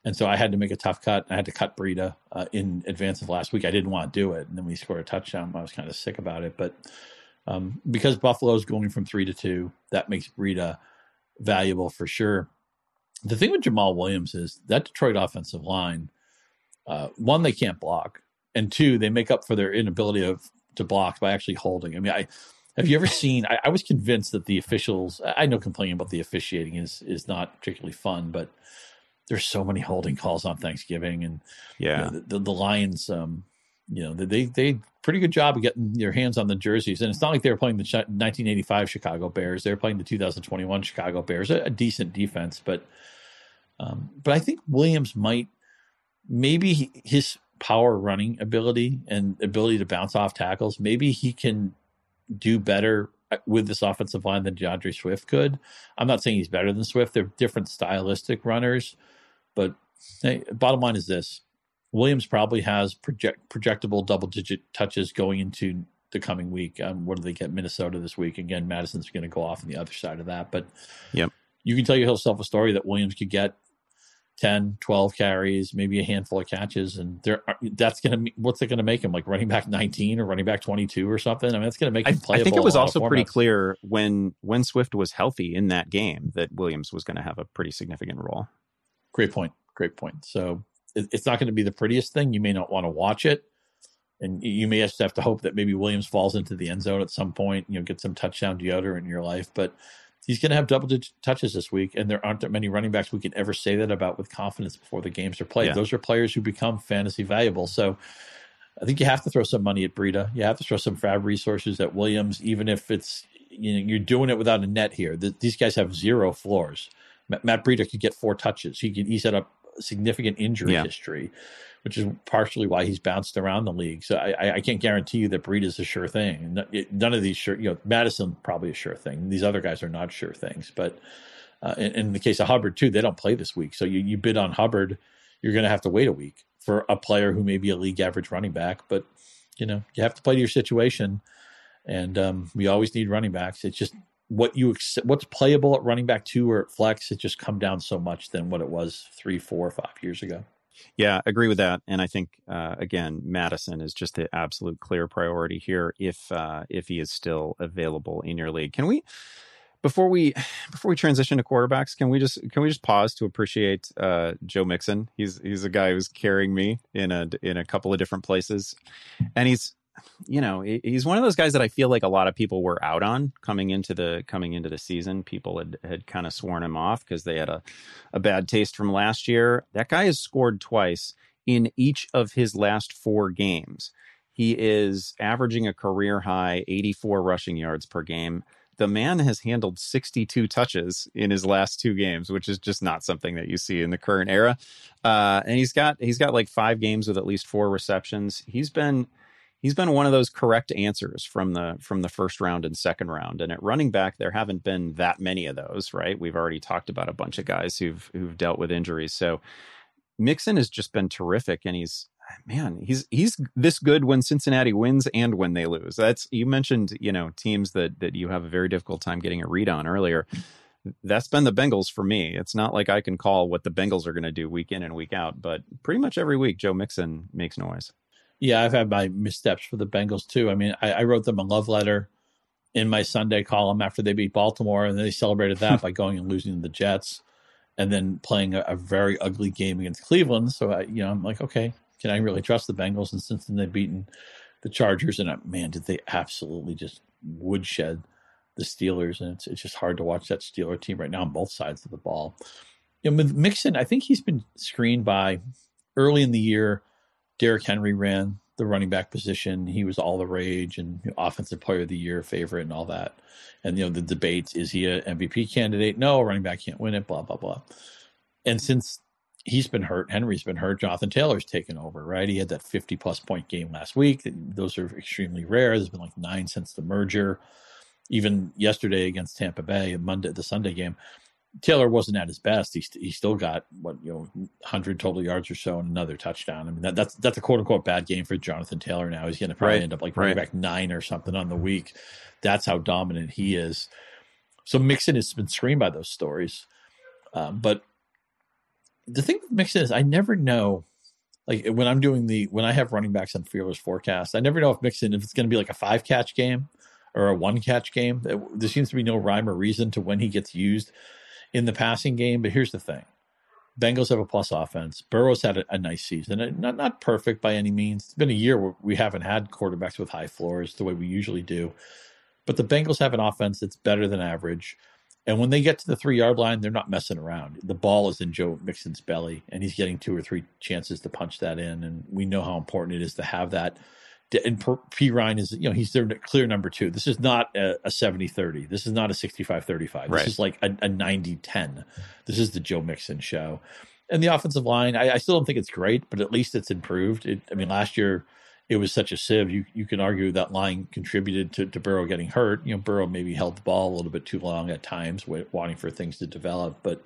And so I had to make a tough cut. I had to cut Breida uh, in advance of last week. I didn't want to do it. And then we scored a touchdown. I was kind of sick about it. But um, because Buffalo's going from three to two, that makes Breida valuable for sure. The thing with Jamaal Williams is that Detroit offensive line, uh, one, they can't block. And two, they make up for their inability of to block by actually holding. I mean, I have you ever seen? I, I, was convinced that the officials. I know complaining about the officiating is is not particularly fun, but there's so many holding calls on Thanksgiving, and yeah, you know, the, the, Lions. Um, you know, they they pretty good job of getting their hands on the jerseys, and it's not like they were playing the 1985 Chicago Bears. They were playing the 2021 Chicago Bears, a, a decent defense, but um, but I think Williams might maybe his power running ability and ability to bounce off tackles, maybe he can do better uh, with this offensive line than D'Andre Swift could. I'm not saying he's better than Swift. They're different stylistic runners, but hey, bottom line is this: Williams probably has project projectable double digit touches going into the coming week. Um, what do they get? Minnesota this week again. Mattison's going to go off on the other side of that, but yep. You can tell yourself a story that Williams could get 10, 12 carries, maybe a handful of catches, and there uh, that's going to what's it going to make him like running back 19 or running back 22 or something? I mean, that's going to make him playable. I think it was also pretty clear when when Swift was healthy in that game that Williams was going to have a pretty significant role. Great point. Great point. So it, it's not going to be the prettiest thing. You may not want to watch it, and you may just have to hope that maybe Williams falls into the end zone at some point. You know, get some touchdown deodorant in your life, but he's going to have double digit touches this week, and there aren't that many running backs we can ever say that about with confidence before the games are played. Yeah. Those are players who become fantasy valuable. So I think you have to throw some money at Breida. You have to throw some FAAB resources at Williams, even if it's you know you're doing it without a net here. The, these guys have zero floors. Matt Breida could get four touches. He can, he's had a significant injury yeah. history, which is partially why he's bounced around the league. So I, I can't guarantee you that Breida is a sure thing. None of these sure, you know, Mattison probably a sure thing. These other guys are not sure things. But uh, in, in, the case of Hubbard too, they don't play this week. So you, you bid on Hubbard, you're going to have to wait a week for a player who may be a league average running back. But you know, you have to play to your situation, and um, we always need running backs. It's just what you what's playable at running back two or at flex. It just come down so much than what it was three, four, five years ago. Yeah, agree with that. And I think uh, again, Mattison is just the absolute clear priority here if uh, if he is still available in your league. Can we before we before we transition to quarterbacks, can we just can we just pause to appreciate uh, Joe Mixon? He's he's a guy who's carrying me in a in a couple of different places, and he's you know he's one of those guys that I feel like a lot of people were out on coming into the coming into the season. People had had kind of sworn him off because they had a a bad taste from last year. That guy has scored twice in each of his last four games. He is averaging a career high 84 rushing yards per game. The man has handled 62 touches in his last two games, which is just not something that you see in the current era. Uh, and he's got he's got like five games with at least four receptions. He's been he's been one of those correct answers from the from the first round and second round. And at running back, there haven't been that many of those, right? We've already talked about a bunch of guys who've who've dealt with injuries. So Mixon has just been terrific, and he's man, he's he's this good when Cincinnati wins and when they lose. That's you mentioned, you know, teams that that you have a very difficult time getting a read on earlier. That's been the Bengals for me. It's not like I can call what the Bengals are going to do week in and week out, but pretty much every week Joe Mixon makes noise. Yeah, I've had my missteps for the Bengals too. I mean, I, I wrote them a love letter in my Sunday column after they beat Baltimore, and they celebrated that by going and losing to the Jets, and then playing a, a, very ugly game against Cleveland. So I, you know, I'm like, okay, can I really trust the Bengals? And since then they've beaten the Chargers, and I, man, did they absolutely just woodshed the Steelers, and it's it's just hard to watch that Steeler team right now on both sides of the ball. And with Mixon, I think he's been screened by early in the year Derrick Henry ran the running back position. He was all the rage and offensive player of the year favorite and all that. And you know the debates: is he an MVP candidate? No, running back can't win it. Blah blah blah. And since he's been hurt, Henry's been hurt. Jonathan Taylor's taken over. Right? He had that fifty plus point game last week. Those are extremely rare. There's been like nine since the merger. Even yesterday against Tampa Bay, Monday the Sunday game, Taylor wasn't at his best. He he still got what you know, hundred total yards or so and another touchdown. I mean that, that's that's a quote unquote bad game for Jonathan Taylor. Now he's going to probably right. end up like running right. back nine or something on the week. That's how dominant he is. So Mixon has been screened by those stories, um, but the thing with Mixon is I never know. Like when I'm doing the when I have running backs on Fearless forecast, I never know if Mixon if it's going to be like a five catch game or a one catch game. There seems to be no rhyme or reason to when he gets used in the passing game. But here's the thing Bengals have a plus offense. Burrow's had a, a, nice season, uh, not not perfect by any means. It's been a year where we haven't had quarterbacks with high floors the way we usually do. But the Bengals have an offense that's better than average. And when they get to the three yard line, they're not messing around. The ball is in Joe Mixon's belly, and he's getting two or three chances to punch that in. And we know how important it is to have that and Perine is, you know, he's their clear number two. This is not a, a 70 30. This is not a 65 35. This right. is like a, a 90 10. This is the Joe Mixon show. And the offensive line, I, I still don't think it's great, but at least it's improved. It, I mean, last year it was such a sieve. You you can argue that line contributed to, to Burrow getting hurt. You know, Burrow maybe held the ball a little bit too long at times, wanting for things to develop. But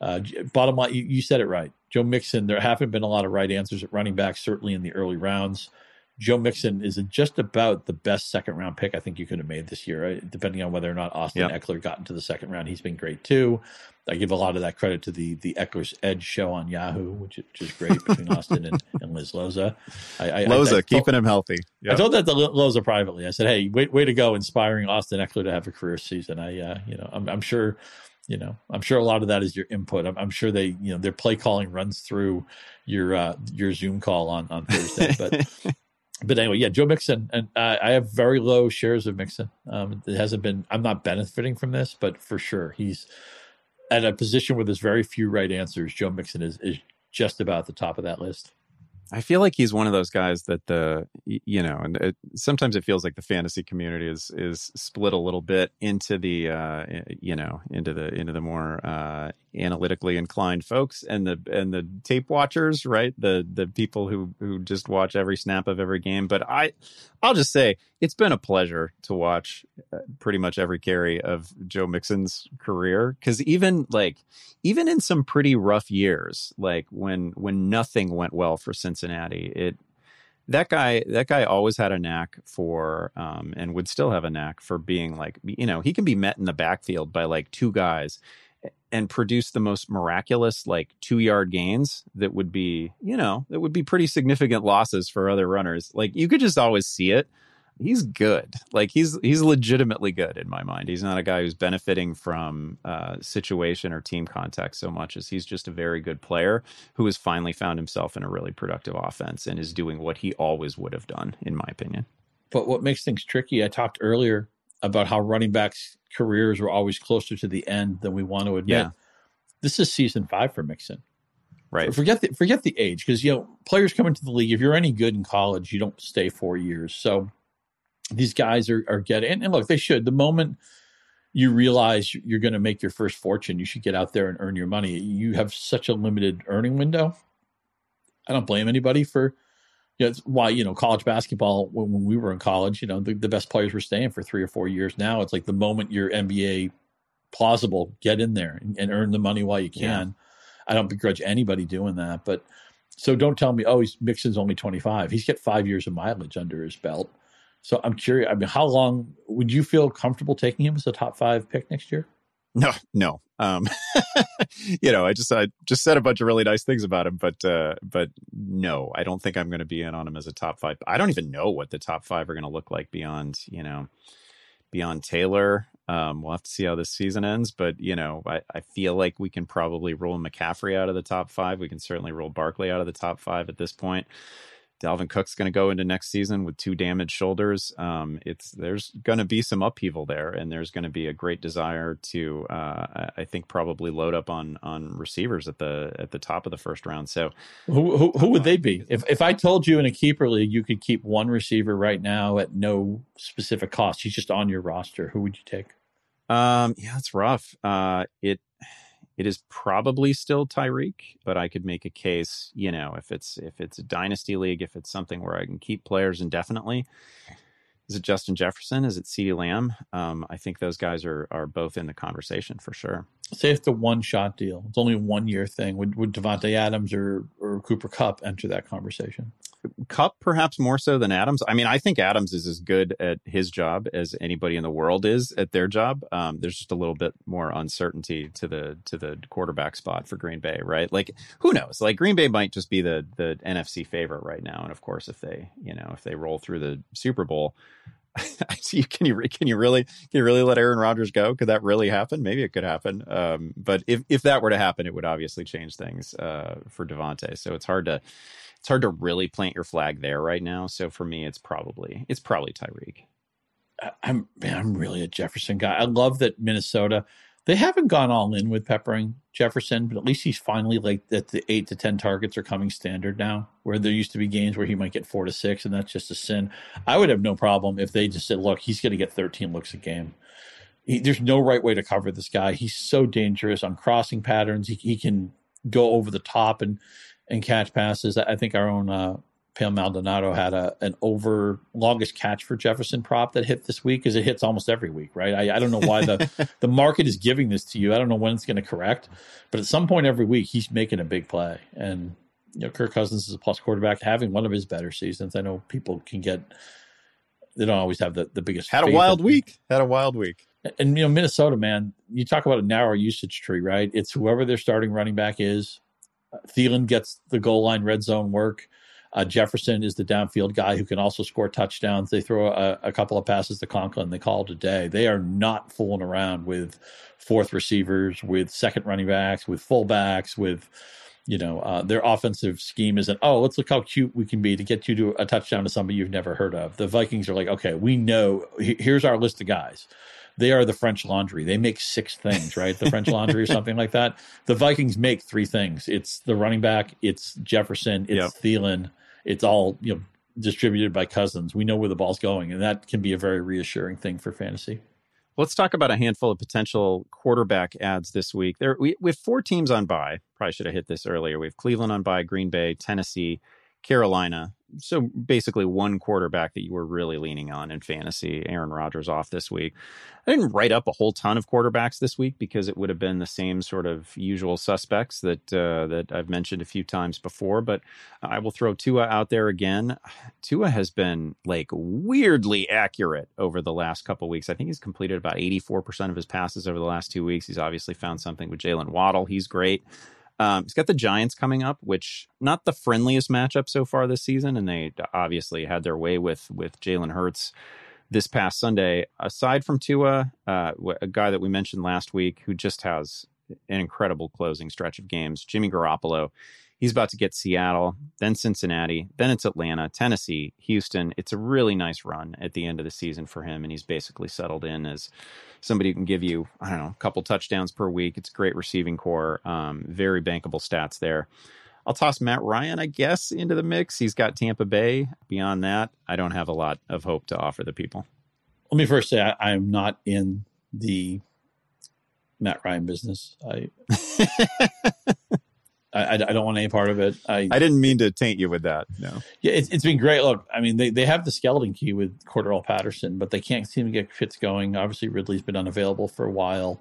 uh, bottom line, you, you said it right. Joe Mixon, there haven't been a lot of right answers at running back, certainly in the early rounds. Joe Mixon is just about the best second round pick I think you could have made this year, depending on whether or not Austin yep. Ekeler got into the second round. He's been great too. I give a lot of that credit to the the Ekeler's Edge show on Yahoo, which, which is great between Austin and, and Liz Loza. I, I, Loza I, I keeping him healthy. Yep. I told that to Loza privately. I said, "Hey, way, way to go, inspiring Austin Ekeler to have a career season." I, uh, you know, I'm, I'm sure you know i'm sure a lot of that is your input i'm, I'm sure they you know their play calling runs through your uh your zoom call on on thursday but but anyway, yeah, Joe Mixon, and uh, I have very low shares of Mixon. Um, it hasn't been. I'm not benefiting from this, but for sure, he's at a position where there's very few right answers. Joe Mixon is is just about the top of that list. I feel like he's one of those guys that the you know, and it, sometimes it feels like the fantasy community is is split a little bit into the uh, you know into the into the more uh, analytically inclined folks and the and the tape watchers, right? The the people who who just watch every snap of every game. But I I'll just say it's been a pleasure to watch uh, pretty much every carry of Joe Mixon's career because even like even in some pretty rough years, like when when nothing went well for Cincinnati, it that guy that guy always had a knack for um, and would still have a knack for being like you know he can be met in the backfield by like two guys and produce the most miraculous like two yard gains that would be you know that would be pretty significant losses for other runners. Like you could just always see it. He's good. Like he's he's legitimately good in my mind. He's not a guy who's benefiting from uh, situation or team context so much as he's just a very good player who has finally found himself in a really productive offense and is doing what he always would have done in my opinion. But what makes things tricky i talked earlier about how running backs careers were always closer to the end than we want to admit. Yeah. This is season five for Mixon. Right. Forget the forget the age because you know players come into the league. If you're any good in college, you don't stay four years. So these guys are are getting and, and look, they should. The moment you realize you're going to make your first fortune, you should get out there and earn your money. You have such a limited earning window. I don't blame anybody for you know, it's why you know college basketball when, when we were in college, you know, the, the, best players were staying for three or four years. Now it's like the moment you're NBA plausible, get in there and, and earn the money while you can. Yeah. I don't begrudge anybody doing that, but so don't tell me, oh, he's Mixon's only 25. He's got five years of mileage under his belt. So I'm curious. I mean, how long would you feel comfortable taking him as a top five pick next year? No, no. Um, you know, I just I just said a bunch of really nice things about him, but uh, but no, I don't think I'm going to be in on him as a top five. I don't even know what the top five are going to look like beyond you know beyond Taylor. Um, we'll have to see how this season ends, but you know, I, I feel like we can probably roll McCaffrey out of the top five. We can certainly roll Barkley out of the top five at this point. Dalvin Cook's going to go into next season with two damaged shoulders. Um, it's there's going to be some upheaval there, and there's going to be a great desire to, uh, I think, probably load up on on receivers at the at the top of the first round. So, who who, who would they be? If if I told you in a keeper league you could keep one receiver right now at no specific cost, he's just on your roster. Who would you take? Um, yeah, it's rough. Uh, it it is probably still Tyreek, but I could make a case, you know, if it's if it's a dynasty league, if it's something where I can keep players indefinitely. Is it Justin Jefferson? Is it CeeDee Lamb? Um, I think those guys are are both in the conversation for sure. Say it's the one shot deal. It's only a one year thing. Would would Davante Adams or or Cooper Kupp enter that conversation? Kupp perhaps more so than Adams. I mean, I think Adams is as good at his job as anybody in the world is at their job. Um, there's just a little bit more uncertainty to the to the quarterback spot for Green Bay, right? Like, who knows? Like, Green Bay might just be the the NFC favorite right now, and of course, if they you know if they roll through the Super Bowl. can you can you really can you really let Aaron Rodgers go? Could that really happen? Maybe it could happen. Um, but if if that were to happen, it would obviously change things uh, for Davante. So it's hard to it's hard to really plant your flag there right now. So for me, it's probably it's probably Tyreek. I'm man, I'm really a Jefferson guy. I love that Minnesota. They haven't gone all in with peppering Jefferson, but at least he's finally like that. The eight to ten targets are coming standard now. Where there used to be games where he might get four to six, and that's just a sin. I would have no problem if they just said, "Look, he's going to get 13 looks a game." He, there's no right way to cover this guy. He's so dangerous on crossing patterns. He, he can go over the top and and catch passes. I think our own uh, Pale Maldonado had a an over longest catch for Jefferson prop that hit this week because it hits almost every week, right? I, I don't know why the the market is giving this to you. I don't know when it's going to correct, but at some point every week he's making a big play. And you know, Kirk Cousins is a plus quarterback, having one of his better seasons. I know people can get they don't always have the, the biggest. Had a wild week. Had a wild week. And you know, Minnesota, man, you talk about a narrow usage tree, right? It's whoever their starting running back is Thielen gets the goal line red zone work. Uh, Jefferson is the downfield guy who can also score touchdowns. They throw a, a, couple of passes to Conklin. They call it a day. They are not fooling around with fourth receivers, with second running backs, with fullbacks, with you know uh, their offensive scheme isn't. Oh, let's look how cute we can be to get you to a touchdown to somebody you've never heard of. The Vikings are like, okay, we know. Here's our list of guys. They are the French Laundry. They make six things, right? The French Laundry or something like that. The Vikings make three things. It's the running back, it's Jefferson, it's yep. Thielen. It's all you know distributed by Cousins. We know where the ball's going, and that can be a very reassuring thing for fantasy. Let's talk about a handful of potential quarterback ads this week. There, we, we have four teams on bye. Probably should have hit this earlier. We have Cleveland on bye, Green Bay, Tennessee, Carolina. So basically, one quarterback that you were really leaning on in fantasy. Aaron Rodgers off this week. I didn't write up a whole ton of quarterbacks this week because it would have been the same sort of usual suspects that uh, that I've mentioned a few times before. But I will throw Tua out there again. Tua has been like weirdly accurate over the last couple weeks. I think he's completed about eighty four percent of his passes over the last two weeks. He's obviously found something with Jalen Waddle. He's great. Um, he's got the Giants coming up, which not the friendliest matchup so far this season, and they obviously had their way with with Jalen Hurts this past Sunday. Aside from Tua, uh, a guy that we mentioned last week who just has an incredible closing stretch of games, Jimmy Garoppolo. He's about to get Seattle, then Cincinnati, then it's Atlanta, Tennessee, Houston. It's a really nice run at the end of the season for him, and he's basically settled in as somebody who can give you, I don't know, a couple touchdowns per week. It's a great receiving corps, um, very bankable stats there. I'll toss Matt Ryan, I guess, into the mix. He's got Tampa Bay. Beyond that, I don't have a lot of hope to offer the people. Let me first say I, am not in the Matt Ryan business. I I, I, don't want any part of it. I, I didn't mean to taint you with that. No. Yeah, it's, it's been great. Look, I mean, they, they have the skeleton key with Cordarrelle Patterson, but they can't seem to get fits going. Obviously, Ridley's been unavailable for a while.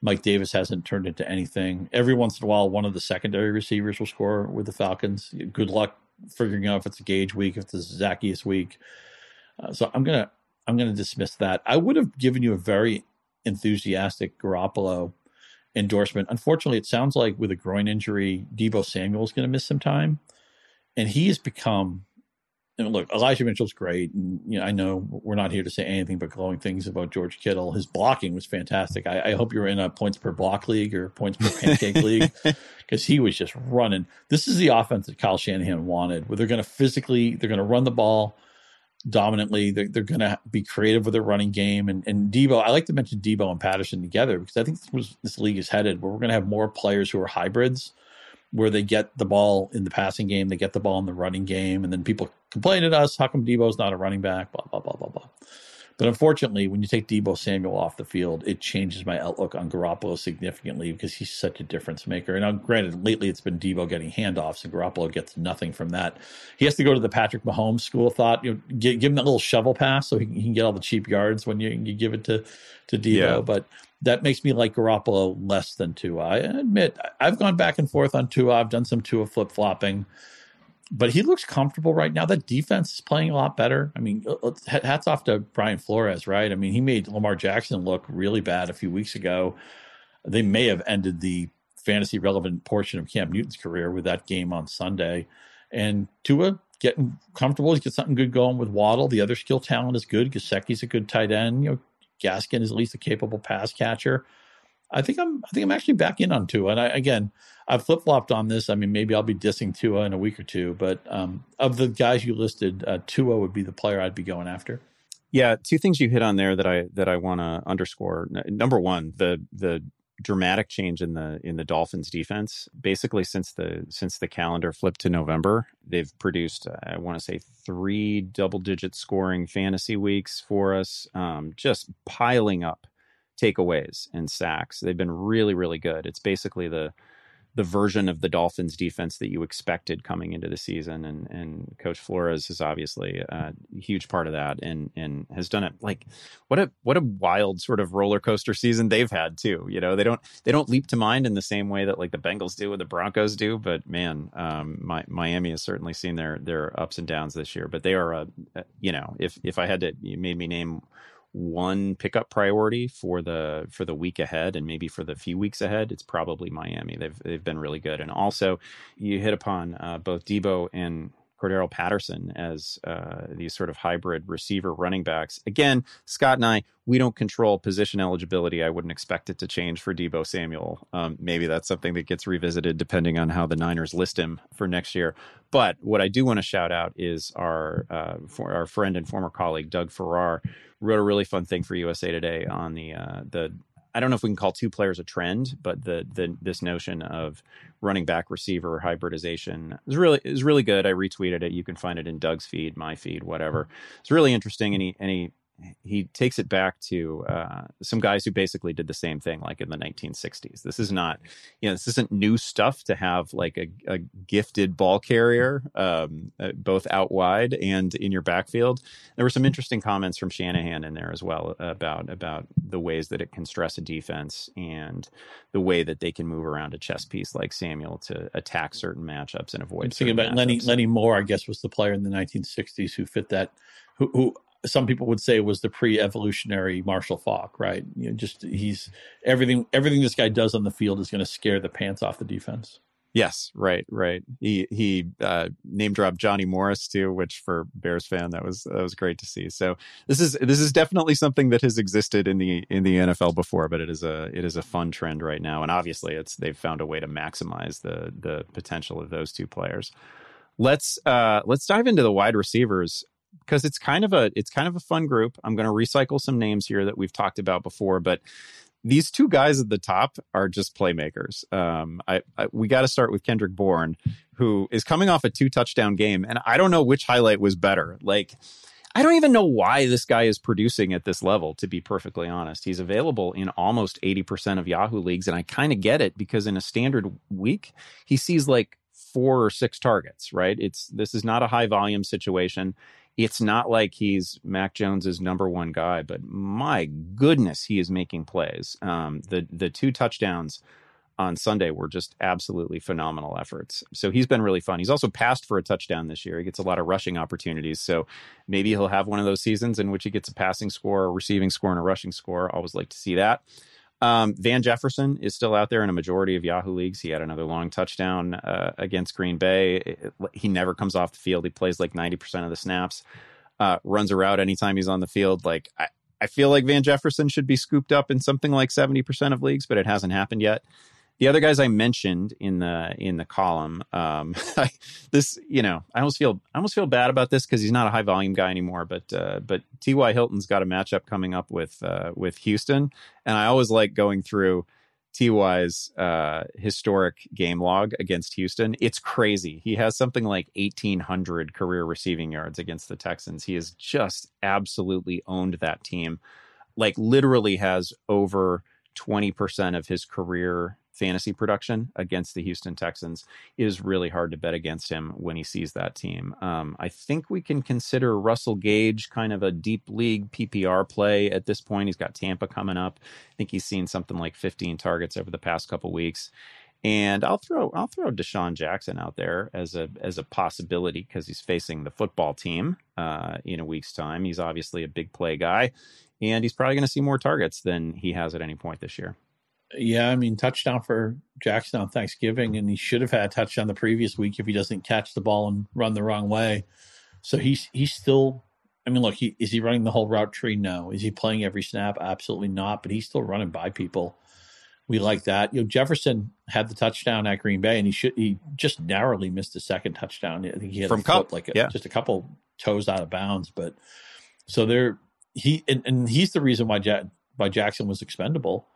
Mike Davis hasn't turned into anything. Every once in a while, one of the secondary receivers will score with the Falcons. Good luck figuring out if it's a Gage week, if it's a Zaccheaus week. Uh, so I'm gonna I'm gonna dismiss that. I would have given you a very enthusiastic Garoppolo endorsement. Unfortunately, it sounds like with a groin injury, Deebo Samuel is going to miss some time, and he has become. And look, Elijah Mitchell's great, and you know I know we're not here to say anything but glowing things about George Kittle. His blocking was fantastic. I, I hope you're in a points per block league or points per pancake league because he was just running. This is the offense that Kyle Shanahan wanted, where they're going to physically, they're going to run the ball dominantly. They're, they're going to be creative with their running game. And, and Deebo, I like to mention Deebo and Patterson together because I think this, was, this league is headed where we're going to have more players who are hybrids, where they get the ball in the passing game, they get the ball in the running game, and then people complain at us, how come Deebo's not a running back? Blah blah blah blah blah. But unfortunately, when you take Deebo Samuel off the field, it changes my outlook on Garoppolo significantly because he's such a difference maker. And now, granted, lately it's been Debo getting handoffs, and Garoppolo gets nothing from that. He has to go to the Patrick Mahomes school of thought. You know, give, give him that little shovel pass so he, he, can get all the cheap yards when you, you give it to to Deebo. Yeah. But that makes me like Garoppolo less than Tua. I admit I've gone back and forth on Tua. I've done some Tua flip flopping but he looks comfortable right now. That defense is playing a lot better. I mean, uh, uh, hats off to Brian Flores, right? I mean, he made Lamar Jackson look really bad a few weeks ago. They may have ended the fantasy relevant portion of Cam Newton's career with that game on Sunday. And Tua getting comfortable. He's got something good going with Waddle. The other skill talent is good. Gesicki's a good tight end. You know, Gaskin is at least a capable pass catcher. I think I'm I think I'm actually back in on Tua. And I, again, I've flip flopped on this. I mean, maybe I'll be dissing Tua in a week or two, but um, of the guys you listed, uh, Tua would be the player I'd be going after. Yeah, two things you hit on there that I that I want to underscore. Number one, the the dramatic change in the in the Dolphins defense. Basically, since the since the calendar flipped to November, they've produced I want to say three double digit scoring fantasy weeks for us, um, just piling up takeaways and sacks. They've been really, really good. It's basically the the version of the Dolphins defense that you expected coming into the season. And and Coach Flores is obviously a huge part of that and and has done it like what a what a wild sort of roller coaster season they've had too. You know, they don't they don't leap to mind in the same way that like the Bengals do or the Broncos do, but man, um my, Miami has certainly seen their their ups and downs this year. But they are a, you know, if if I had to you made me name one pickup priority for the for the week ahead and maybe for the few weeks ahead, it's probably Miami. They've they've been really good, and also you hit upon uh, both Deebo and Cordarrelle Patterson as uh, these sort of hybrid receiver running backs. Again, Scott and I, we don't control position eligibility. I wouldn't expect it to change for Deebo Samuel. Um, maybe that's something that gets revisited depending on how the Niners list him for next year. But what I do want to shout out is our uh, for our friend and former colleague Doug Farrar wrote a really fun thing for USA Today on the uh, the I don't know if we can call two players a trend, but the the this notion of running back receiver hybridization is really is really good. I retweeted it. You can find it in Doug's feed, my feed, whatever. It's really interesting, Any and he takes it back to uh, some guys who basically did the same thing, like in the 1960s. This is not, you know, this isn't new stuff to have like a, a gifted ball carrier, um, uh, both out wide and in your backfield. There were some interesting comments from Shanahan in there as well about about the ways that it can stress a defense and the way that they can move around a chess piece like Samuel to attack certain matchups and avoid. I'm thinking about matchups. Lenny Lenny Moore, I guess, was the player in the 1960s who fit that. Who, who some people would say was the pre-evolutionary Marshall Faulk, right? You know, just he's everything everything this guy does on the field is going to scare the pants off the defense. Yes, right, right. He he uh, name dropped Johnny Morris too, which for Bears fan that was that was great to see. So this is this is definitely something that has existed in the in the NFL before, but it is a it is a fun trend right now, and obviously it's they've found a way to maximize the the potential of those two players. Let's uh, let's dive into the wide receivers because it's kind of a it's kind of a fun group. I'm going to recycle some names here that we've talked about before, but these two guys at the top are just playmakers. Um, I, I we got to start with Kendrick Bourne, who is coming off a two touchdown game, and I don't know which highlight was better. Like, I don't even know why this guy is producing at this level. To be perfectly honest, he's available in almost eighty percent of Yahoo leagues, and I kind of get it because in a standard week, he sees like four or six targets. Right? It's this is not a high volume situation it's not like he's Mac Jones's number one guy, but my goodness, he is making plays. Um, the the two touchdowns on Sunday were just absolutely phenomenal efforts. So he's been really fun. He's also passed for a touchdown this year. He gets a lot of rushing opportunities. So maybe he'll have one of those seasons in which he gets a passing score, a receiving score, and a rushing score. I always like to see that. Um, Van Jefferson is still out there in a majority of Yahoo leagues. He had another long touchdown uh, against Green Bay. It, he never comes off the field. He plays like 90% of the snaps, uh, runs a route anytime he's on the field. Like, I, I feel like Van Jefferson should be scooped up in something like 70% of leagues, but it hasn't happened yet the other guys I mentioned in the in the column, um, this you know, I almost feel I almost feel bad about this because he's not a high volume guy anymore. But uh, but T. Y. Hilton's got a matchup coming up with uh, with Houston, and I always like going through Ty's uh, historic game log against Houston. It's crazy. He has something like eighteen hundred career receiving yards against the Texans. He has just absolutely owned that team. Like literally has over 20% of his career fantasy production against the Houston Texans is really hard to bet against him when he sees that team. Um, I think we can consider Russell Gage kind of a deep league PPR play at this point. He's got Tampa coming up. I think he's seen something like 15 targets over the past couple weeks. And I'll throw I'll throw DeSean Jackson out there as a as a possibility because he's facing the football team uh, in a week's time. He's obviously a big play guy, and he's probably going to see more targets than he has at any point this year. Yeah, I mean, touchdown for Jackson on Thanksgiving, and he should have had a touchdown the previous week if he doesn't catch the ball and run the wrong way. So he's he's still. I mean, look, he, is he running the whole route tree? No. Is he playing every snap? Absolutely not. But he's still running by people. We like that. You know, Jefferson had the touchdown at Green Bay, and he should he just narrowly missed the second touchdown. I think he had from Kupp, like a, yeah. just a couple toes out of bounds. But so there, he and, and he's the reason why ja- why Jackson was expendable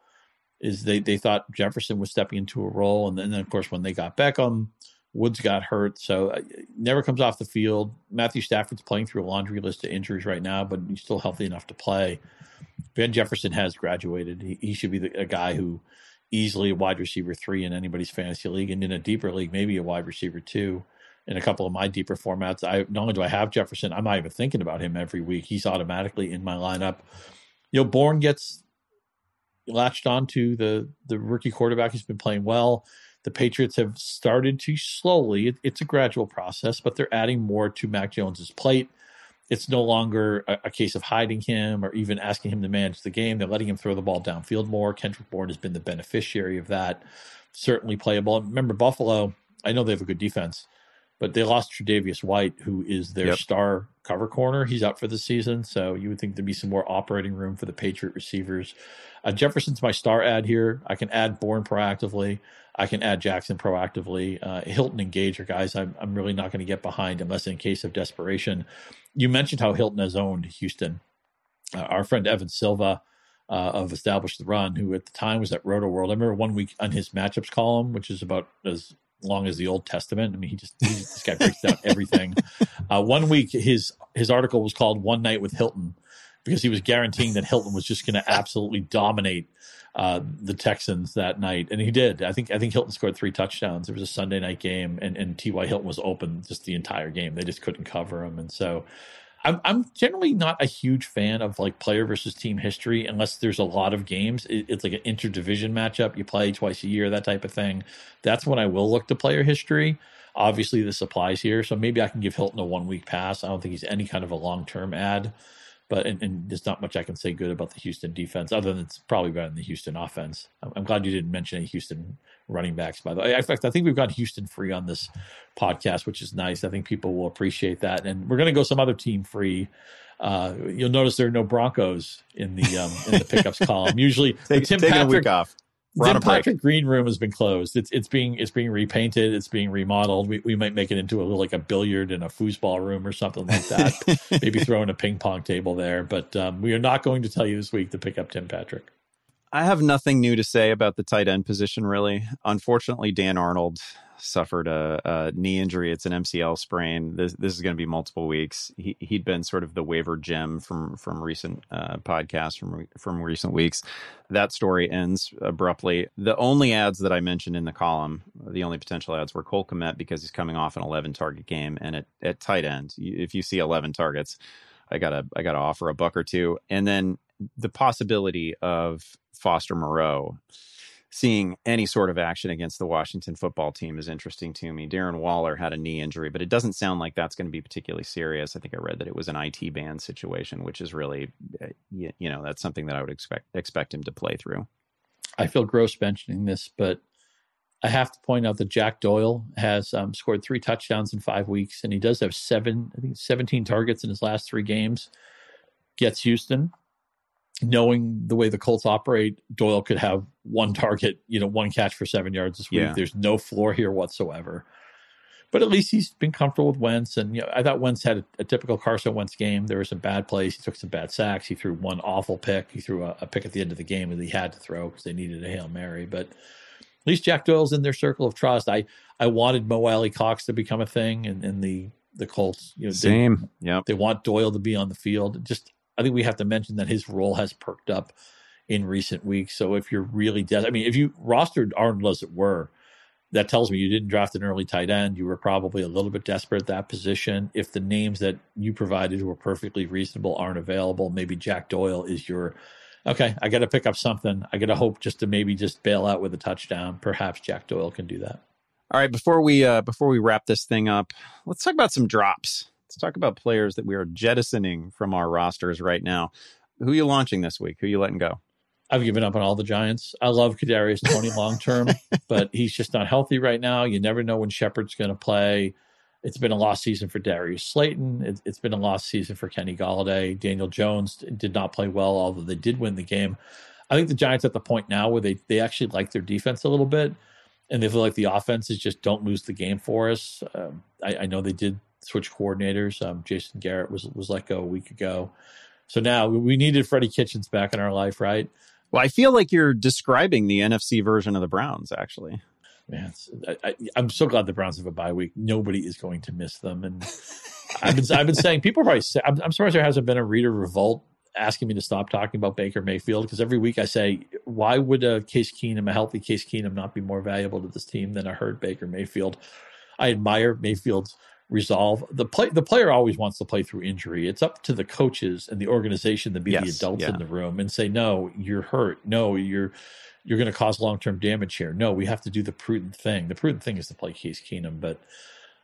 is they they thought Jefferson was stepping into a role, and then, and then of course when they got Beckham, Woods got hurt, so uh, never comes off the field. Matthew Stafford's playing through a laundry list of injuries right now, but he's still healthy enough to play. Van Jefferson has graduated. He, he should be the, a guy who easily a wide receiver three in anybody's fantasy league, and in a deeper league, maybe a wide receiver two. In a couple of my deeper formats, I not only do I have Jefferson, I'm not even thinking about him every week. He's automatically in my lineup. You know, Bourne gets latched on to the the rookie quarterback who's been playing well. The Patriots have started to slowly. It, it's a gradual process, but they're adding more to Mac Jones's plate. It's no longer a, a, case of hiding him or even asking him to manage the game. They're letting him throw the ball downfield more. Kendrick Bourne has been the beneficiary of that. Certainly playable. Remember Buffalo. I know they have a good defense, but they lost Tre'Davious White, who is their yep. star cover corner. He's out for the season, so you would think there'd be some more operating room for the Patriot receivers. Uh, Jefferson's my star ad here. I can add Bourne proactively. I can add Jackson proactively. Uh, Hilton and Gage are guys I'm, I'm really not going to get behind unless in case of desperation. You mentioned how Hilton has owned Houston. Uh, our friend Evan Silva uh, of Established the Run, who at the time was at Rotoworld. I remember one week on his matchups column, which is about as long as the Old Testament. I mean, he just he, this guy breaks down everything. Uh, one week, his his article was called "One Night with Hilton" because he was guaranteeing that Hilton was just going to absolutely dominate uh, the Texans that night, and he did. I think I think Hilton scored three touchdowns. It was a Sunday night game, and and T.Y. Hilton was open just the entire game. They just couldn't cover him, and so I'm, I'm generally not a huge fan of like player versus team history unless there's a lot of games. It, it's like an interdivision matchup. You play twice a year, that type of thing. That's when I will look to player history. Obviously, this applies here, so maybe I can give Hilton a one week pass. I don't think he's any kind of a long term ad. But and, and, there's not much I can say good about the Houston defense, other than it's probably better than the Houston offense. I'm, I'm glad you didn't mention any Houston running backs, by the way. In fact, I think we've got Houston free on this podcast, which is nice. I think people will appreciate that. And we're going to go some other team free. Uh, you'll notice there are no Broncos in the um, in the pickups column. Usually, Take, Tim Patrick, a week off. Tim Patrick Green Room has been closed. It's it's being it's being repainted. It's being remodeled. We, we might make it into a little like a billiard and a foosball room or something like that. Maybe throw in a ping pong table there. But um, we are not going to tell you this week to pick up Tim Patrick. I have nothing new to say about the tight end position, really. Unfortunately, Dan Arnold suffered a, a, knee injury. It's an MCL sprain. This this is going to be multiple weeks. He he'd been sort of the waiver gem from from recent uh, podcasts from from recent weeks. That story ends abruptly. The only ads that I mentioned in the column, the only potential ads were Cole Kmet because he's coming off an 11 target game, and at at tight end, if you see 11 targets. I gotta I gotta offer a buck or two, and then the possibility of Foster Moreau seeing any sort of action against the Washington football team is interesting to me. Darren Waller had a knee injury, but it doesn't sound like that's going to be particularly serious. I think I read that it was an IT band situation, which is really, eh, you know, that's something that I would expect expect him to play through. I feel gross mentioning this, but I have to point out that Jack Doyle has um, scored three touchdowns in five weeks, and he does have seven, I think, seventeen targets in his last three games. Gets Houston knowing the way the Colts operate, Doyle could have one target, you know, one catch for seven yards this week. Yeah. There's no floor here whatsoever. But at least he's been comfortable with Wentz. And you know, I thought Wentz had a, a, typical Carson Wentz game. There were some bad plays. He took some bad sacks. He threw one awful pick. He threw a, a pick at the end of the game that he had to throw because they needed a Hail Mary. But at least Jack Doyle's in their circle of trust. I, I wanted Mo Alie-Cox to become a thing and, and the the Colts, you know, same. Yeah, they want Doyle to be on the field. Just I think we have to mention that his role has perked up in recent weeks. So if you're really, des- I mean, if you rostered Arnold as it were, that tells me you didn't draft an early tight end. You were probably a little bit desperate at that position. If the names that you provided were perfectly reasonable aren't available, maybe Jack Doyle is your okay. I got to pick up something. I got to hope just to maybe just bail out with a touchdown. Perhaps Jack Doyle can do that. All right, before we uh, before we wrap this thing up, let's talk about some drops. Let's talk about players that we are jettisoning from our rosters right now. Who are you launching this week? Who are you letting go? I've given up on all the Giants. I love Kadarius Toney long term, but he's just not healthy right now. You never know when Shepard's going to play. It's been a lost season for Darius Slayton. It, has been a lost season for Kenny Golladay. Daniel Jones did not play well, although they did win the game. I think the Giants at the point now where they they actually like their defense a little bit, and they feel like the offense is just don't lose the game for us. Um, I, I know they did switch coordinators. Um, Jason Garrett was was let go a week ago, so now we needed Freddie Kitchens back in our life, right? Well, I feel like you're describing the NFC version of the Browns, actually. Man, I, am so glad the Browns have a bye week. Nobody is going to miss them, and I've been I've been saying people probably say I'm, I'm surprised there hasn't been a reader revolt asking me to stop talking about Baker Mayfield because every week I say, why would a Case Keenum, a healthy Case Keenum, not be more valuable to this team than a hurt Baker Mayfield? I admire Mayfield's resolve. The play the player always wants to play through injury. It's up to the coaches and the organization to be yes, the adults yeah. in the room and say, no, you're hurt. No, you're you're going to cause long term damage here. No, we have to do the prudent thing. The prudent thing is to play Case Keenum, but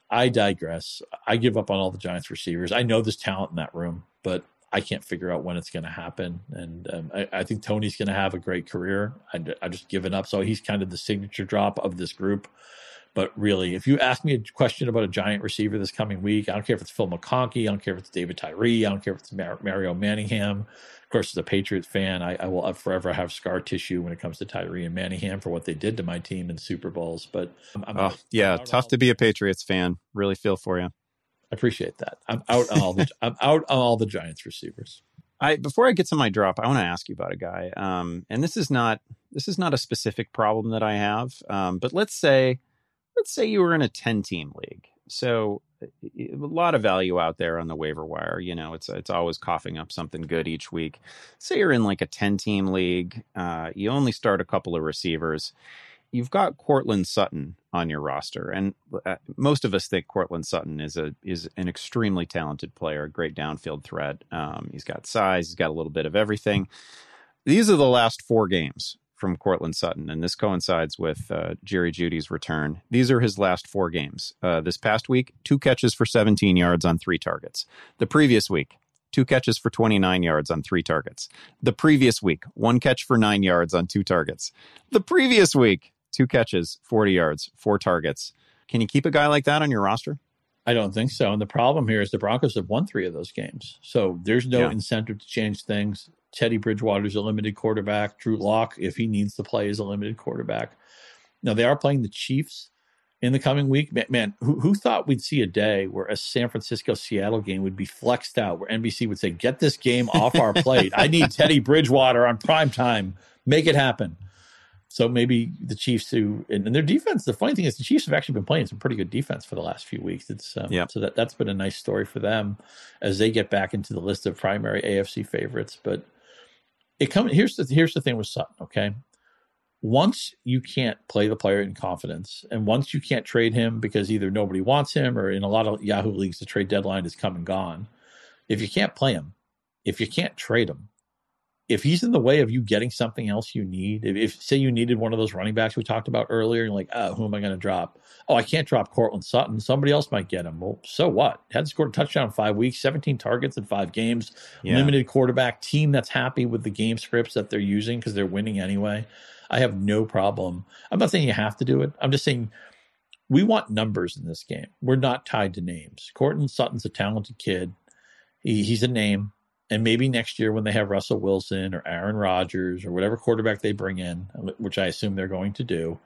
I digress. I give up on all the Giants receivers. I know there's talent in that room, but I can't figure out when it's going to happen. And um, I, I, think Toney's going to have a great career. I, I just given up. So he's kind of the signature drop of this group But really, if you ask me a question about a giant receiver this coming week, I don't care if it's Phil McConkey, I don't care if it's David Tyree, I don't care if it's Mar- Mario Manningham. Of course, as a Patriots fan, I, I, will forever have scar tissue when it comes to Tyree and Manningham for what they did to my team in Super Bowls. But I'm, oh, yeah, tough to be a Patriots fan. Really feel for you. I appreciate that. I'm out on all the I'm out on all the Giants receivers. I before I get to my drop, I want to ask you about a guy. Um, and this is not this is not a specific problem that I have. Um, but let's say let's say you were in a 10 team league. So a lot of value out there on the waiver wire. You know, it's it's always coughing up something good each week. Say you're in like a 10 team league, uh, you only start a couple of receivers. You've got Courtland Sutton on your roster, and uh, most of us think Courtland Sutton is a is an extremely talented player, great downfield threat. Um, he's got size, he's got a little bit of everything. These are the last four games from Courtland Sutton, and this coincides with uh, Jerry Jeudy's return. These are his last four games. Uh, this past week, two catches for 17 yards on three targets. The previous week, two catches for 29 yards on three targets. The previous week, one catch for nine yards on two targets. The previous week, two catches, 40 yards, four targets. Can you keep a guy like that on your roster? I don't think so. And the problem here is the Broncos have won three of those games. So there's no yeah. incentive to change things. Teddy Bridgewater's a limited quarterback. Drew Lock, if he needs to play, is a limited quarterback. Now they are playing the Chiefs in the coming week. Man, who, who thought we'd see a day where a San Francisco Seattle game would be flexed out, where NBC would say, "Get this game off our plate. I need Teddy Bridgewater on prime time. Make it happen." So maybe the Chiefs who and, and, their defense. The funny thing is the Chiefs have actually been playing some pretty good defense for the last few weeks. It's um, yeah. So that that's been a nice story for them as they get back into the list of primary AFC favorites. But it here's the here's the thing with Sutton. Okay, once you can't play the player in confidence, and once you can't trade him because either nobody wants him or in a lot of Yahoo leagues the trade deadline is come and gone. If you can't play him, if you can't trade him, if he's in the way of you getting something else you need, if, if say you needed one of those running backs we talked about earlier, you're like, oh, who am I going to drop? Oh, I can't drop Courtland Sutton. Somebody else might get him. Well, so what? Hadn't scored a touchdown in five weeks, 17 targets in five games, yeah. limited quarterback, team that's happy with the game scripts that they're using because they're winning anyway. I have no problem. I'm not saying you have to do it. I'm just saying we want numbers in this game. We're not tied to names. Courtland Sutton's a talented kid. He, he's a name. And maybe next year when they have Russell Wilson or Aaron Rodgers or whatever quarterback they bring in, which I assume they're going to do,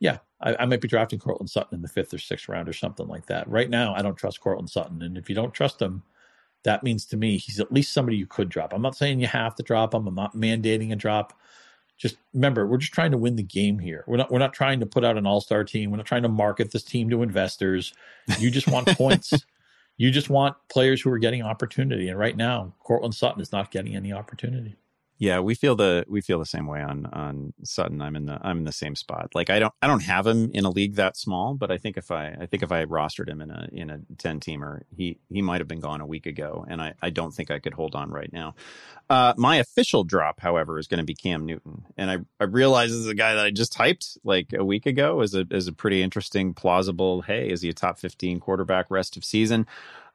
yeah, I, I, might be drafting Courtland Sutton in the fifth or sixth round or something like that. Right now, I don't trust Courtland Sutton. And if you don't trust him, that means to me he's at least somebody you could drop. I'm not saying you have to drop him. I'm not mandating a drop. Just remember, we're just trying to win the game here. We're not we're not trying to put out an all-star team. We're not trying to market this team to investors. You just want points. You just want players who are getting opportunity. And right now, Courtland Sutton is not getting any opportunity. Yeah, we feel the we feel the same way on on Sutton. I'm in the I'm in the same spot. Like I don't I don't have him in a league that small, but I think if I I think if I rostered him in a in a ten teamer, he he might have been gone a week ago, and I I don't think I could hold on right now. Uh, my official drop, however, is going to be Cam Newton, and I I realize this is a guy that I just hyped like a week ago as a as a pretty interesting, plausible. Hey, is he a top fifteen quarterback rest of season?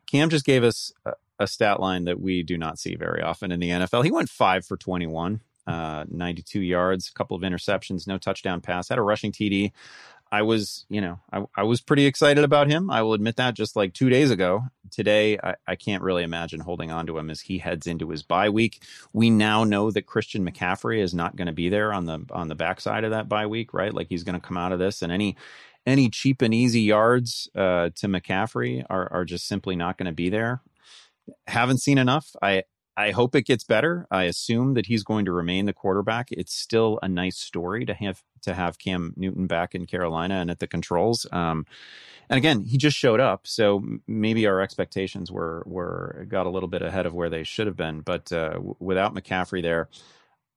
Cam just gave us a, stat line that we do not see very often in the NFL. He went five for 21, uh, 92 yards, a couple of interceptions, no touchdown pass, had a rushing TD. I was, you know, I, I was pretty excited about him. I will admit that just like two days ago. Today, I, I can't really imagine holding on to him as he heads into his bye week. We now know that Christian McCaffrey is not going to be there on the on the backside of that bye week, right? Like he's going to come out of this, and any any cheap and easy yards uh, to McCaffrey are, are just simply not going to be there. Haven't seen enough. I I hope it gets better. I assume that he's going to remain the quarterback. It's still a nice story to have to have Cam Newton back in Carolina and at the controls. Um, and again, he just showed up, so maybe our expectations were were got a little bit ahead of where they should have been. But uh, w- without McCaffrey there,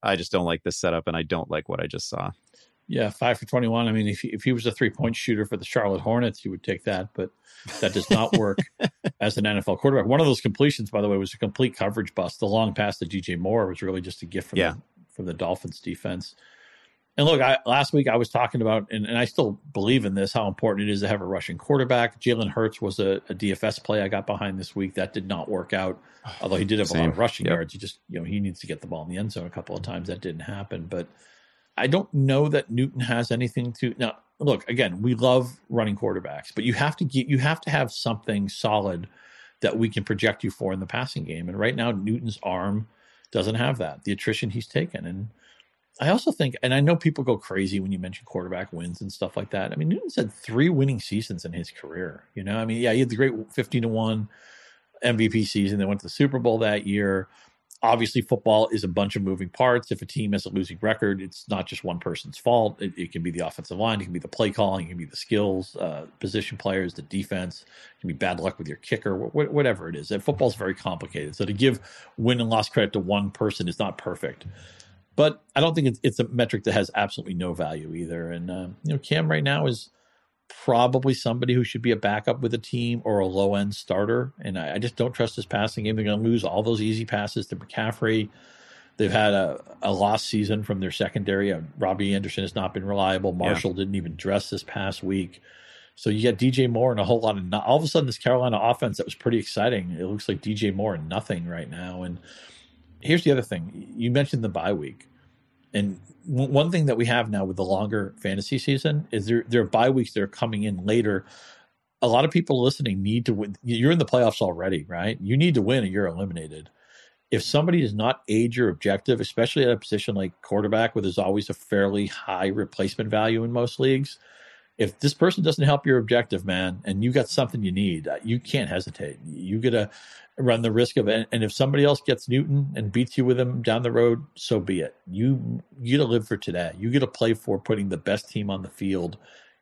I just don't like this setup, and I don't like what I just saw. Yeah, five for 21. I mean, if he, if he was a three point shooter for the Charlotte Hornets, you would take that, but that does not work as an NFL quarterback. One of those completions, by the way, was a complete coverage bust. The long pass to DJ Moore was really just a gift from, yeah. the, from the Dolphins defense. And look, I, last week I was talking about, and, and, I still believe in this, how important it is to have a rushing quarterback. Jalen Hurts was a, a, DFS play I got behind this week. That did not work out, although he did have Same. a lot of rushing yep. yards. He just, you know, he needs to get the ball in the end zone a couple of times. That didn't happen. But I don't know that Newton has anything to now. Look, again, we love running quarterbacks, but you have to get you have to have something solid that we can project you for in the passing game. And right now, Newton's arm doesn't have that. The attrition he's taken, and I also think, and I know people go crazy when you mention quarterback wins and stuff like that. I mean, Newton's had three winning seasons in his career. You know, I mean, yeah, he had the great fifteen to one MVP season. They went to the Super Bowl that year obviously football is a bunch of moving parts. If a team has a losing record it's not just one person's fault. It, it, can be the offensive line it can be the play calling it can be the skills uh, position players the defense it can be bad luck with your kicker wh- whatever it is. And football's very complicated. So to give win and loss credit to one person is not perfect. But i don't think it's, it's a metric that has absolutely no value either. And uh, you know cam right now is probably somebody who should be a backup with a team or a low end starter. And I, I just don't trust his passing game. They're going to lose all those easy passes to McCaffrey. They've had a, a lost season from their secondary. Uh, Robbie Anderson has not been reliable. Marshall yeah. didn't even dress this past week. So you got DJ Moore and a whole lot of all of a sudden this Carolina offense that was pretty exciting. It looks like DJ Moore and nothing right now. And here's the other thing: you mentioned the bye week, and one thing that we have now with the longer fantasy season is there there are bye weeks that are coming in later. A lot of people listening need to win. You're in the playoffs already, right? You need to win, or you're eliminated. If somebody does not age your objective, especially at a position like quarterback, where there's always a fairly high replacement value in most leagues, if this person doesn't help your objective, man, and you got something you need, uh, you can't hesitate. You get to run the risk of it. And if somebody else gets Newton and beats you with him down the road, so be it. You, you get to live for today. You get to play for putting the best team on the field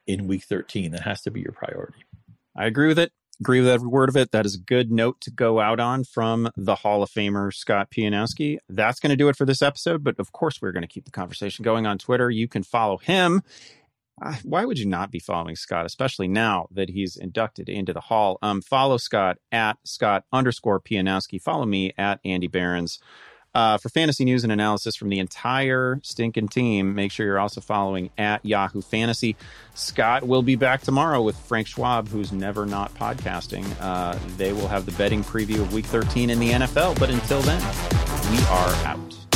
in week 13. That has to be your priority. I agree with it. Agree with every word of it. That is a good note to go out on from the Hall of Famer Scott Pianowski. That's going to do it for this episode. But of course, we're going to keep the conversation going on Twitter. You can follow him why would you not be following Scott, especially now that he's inducted into the Hall? Um, follow Scott at Scott underscore Pianowski. Follow me at Andy Behrens. Uh, for fantasy news and analysis from the entire stinking team, make sure you're also following at Yahoo Fantasy. Scott will be back tomorrow with Frank Schwab, who's never not podcasting. Uh, they will have the betting preview of Week 13 in the NFL. But until then, we are out.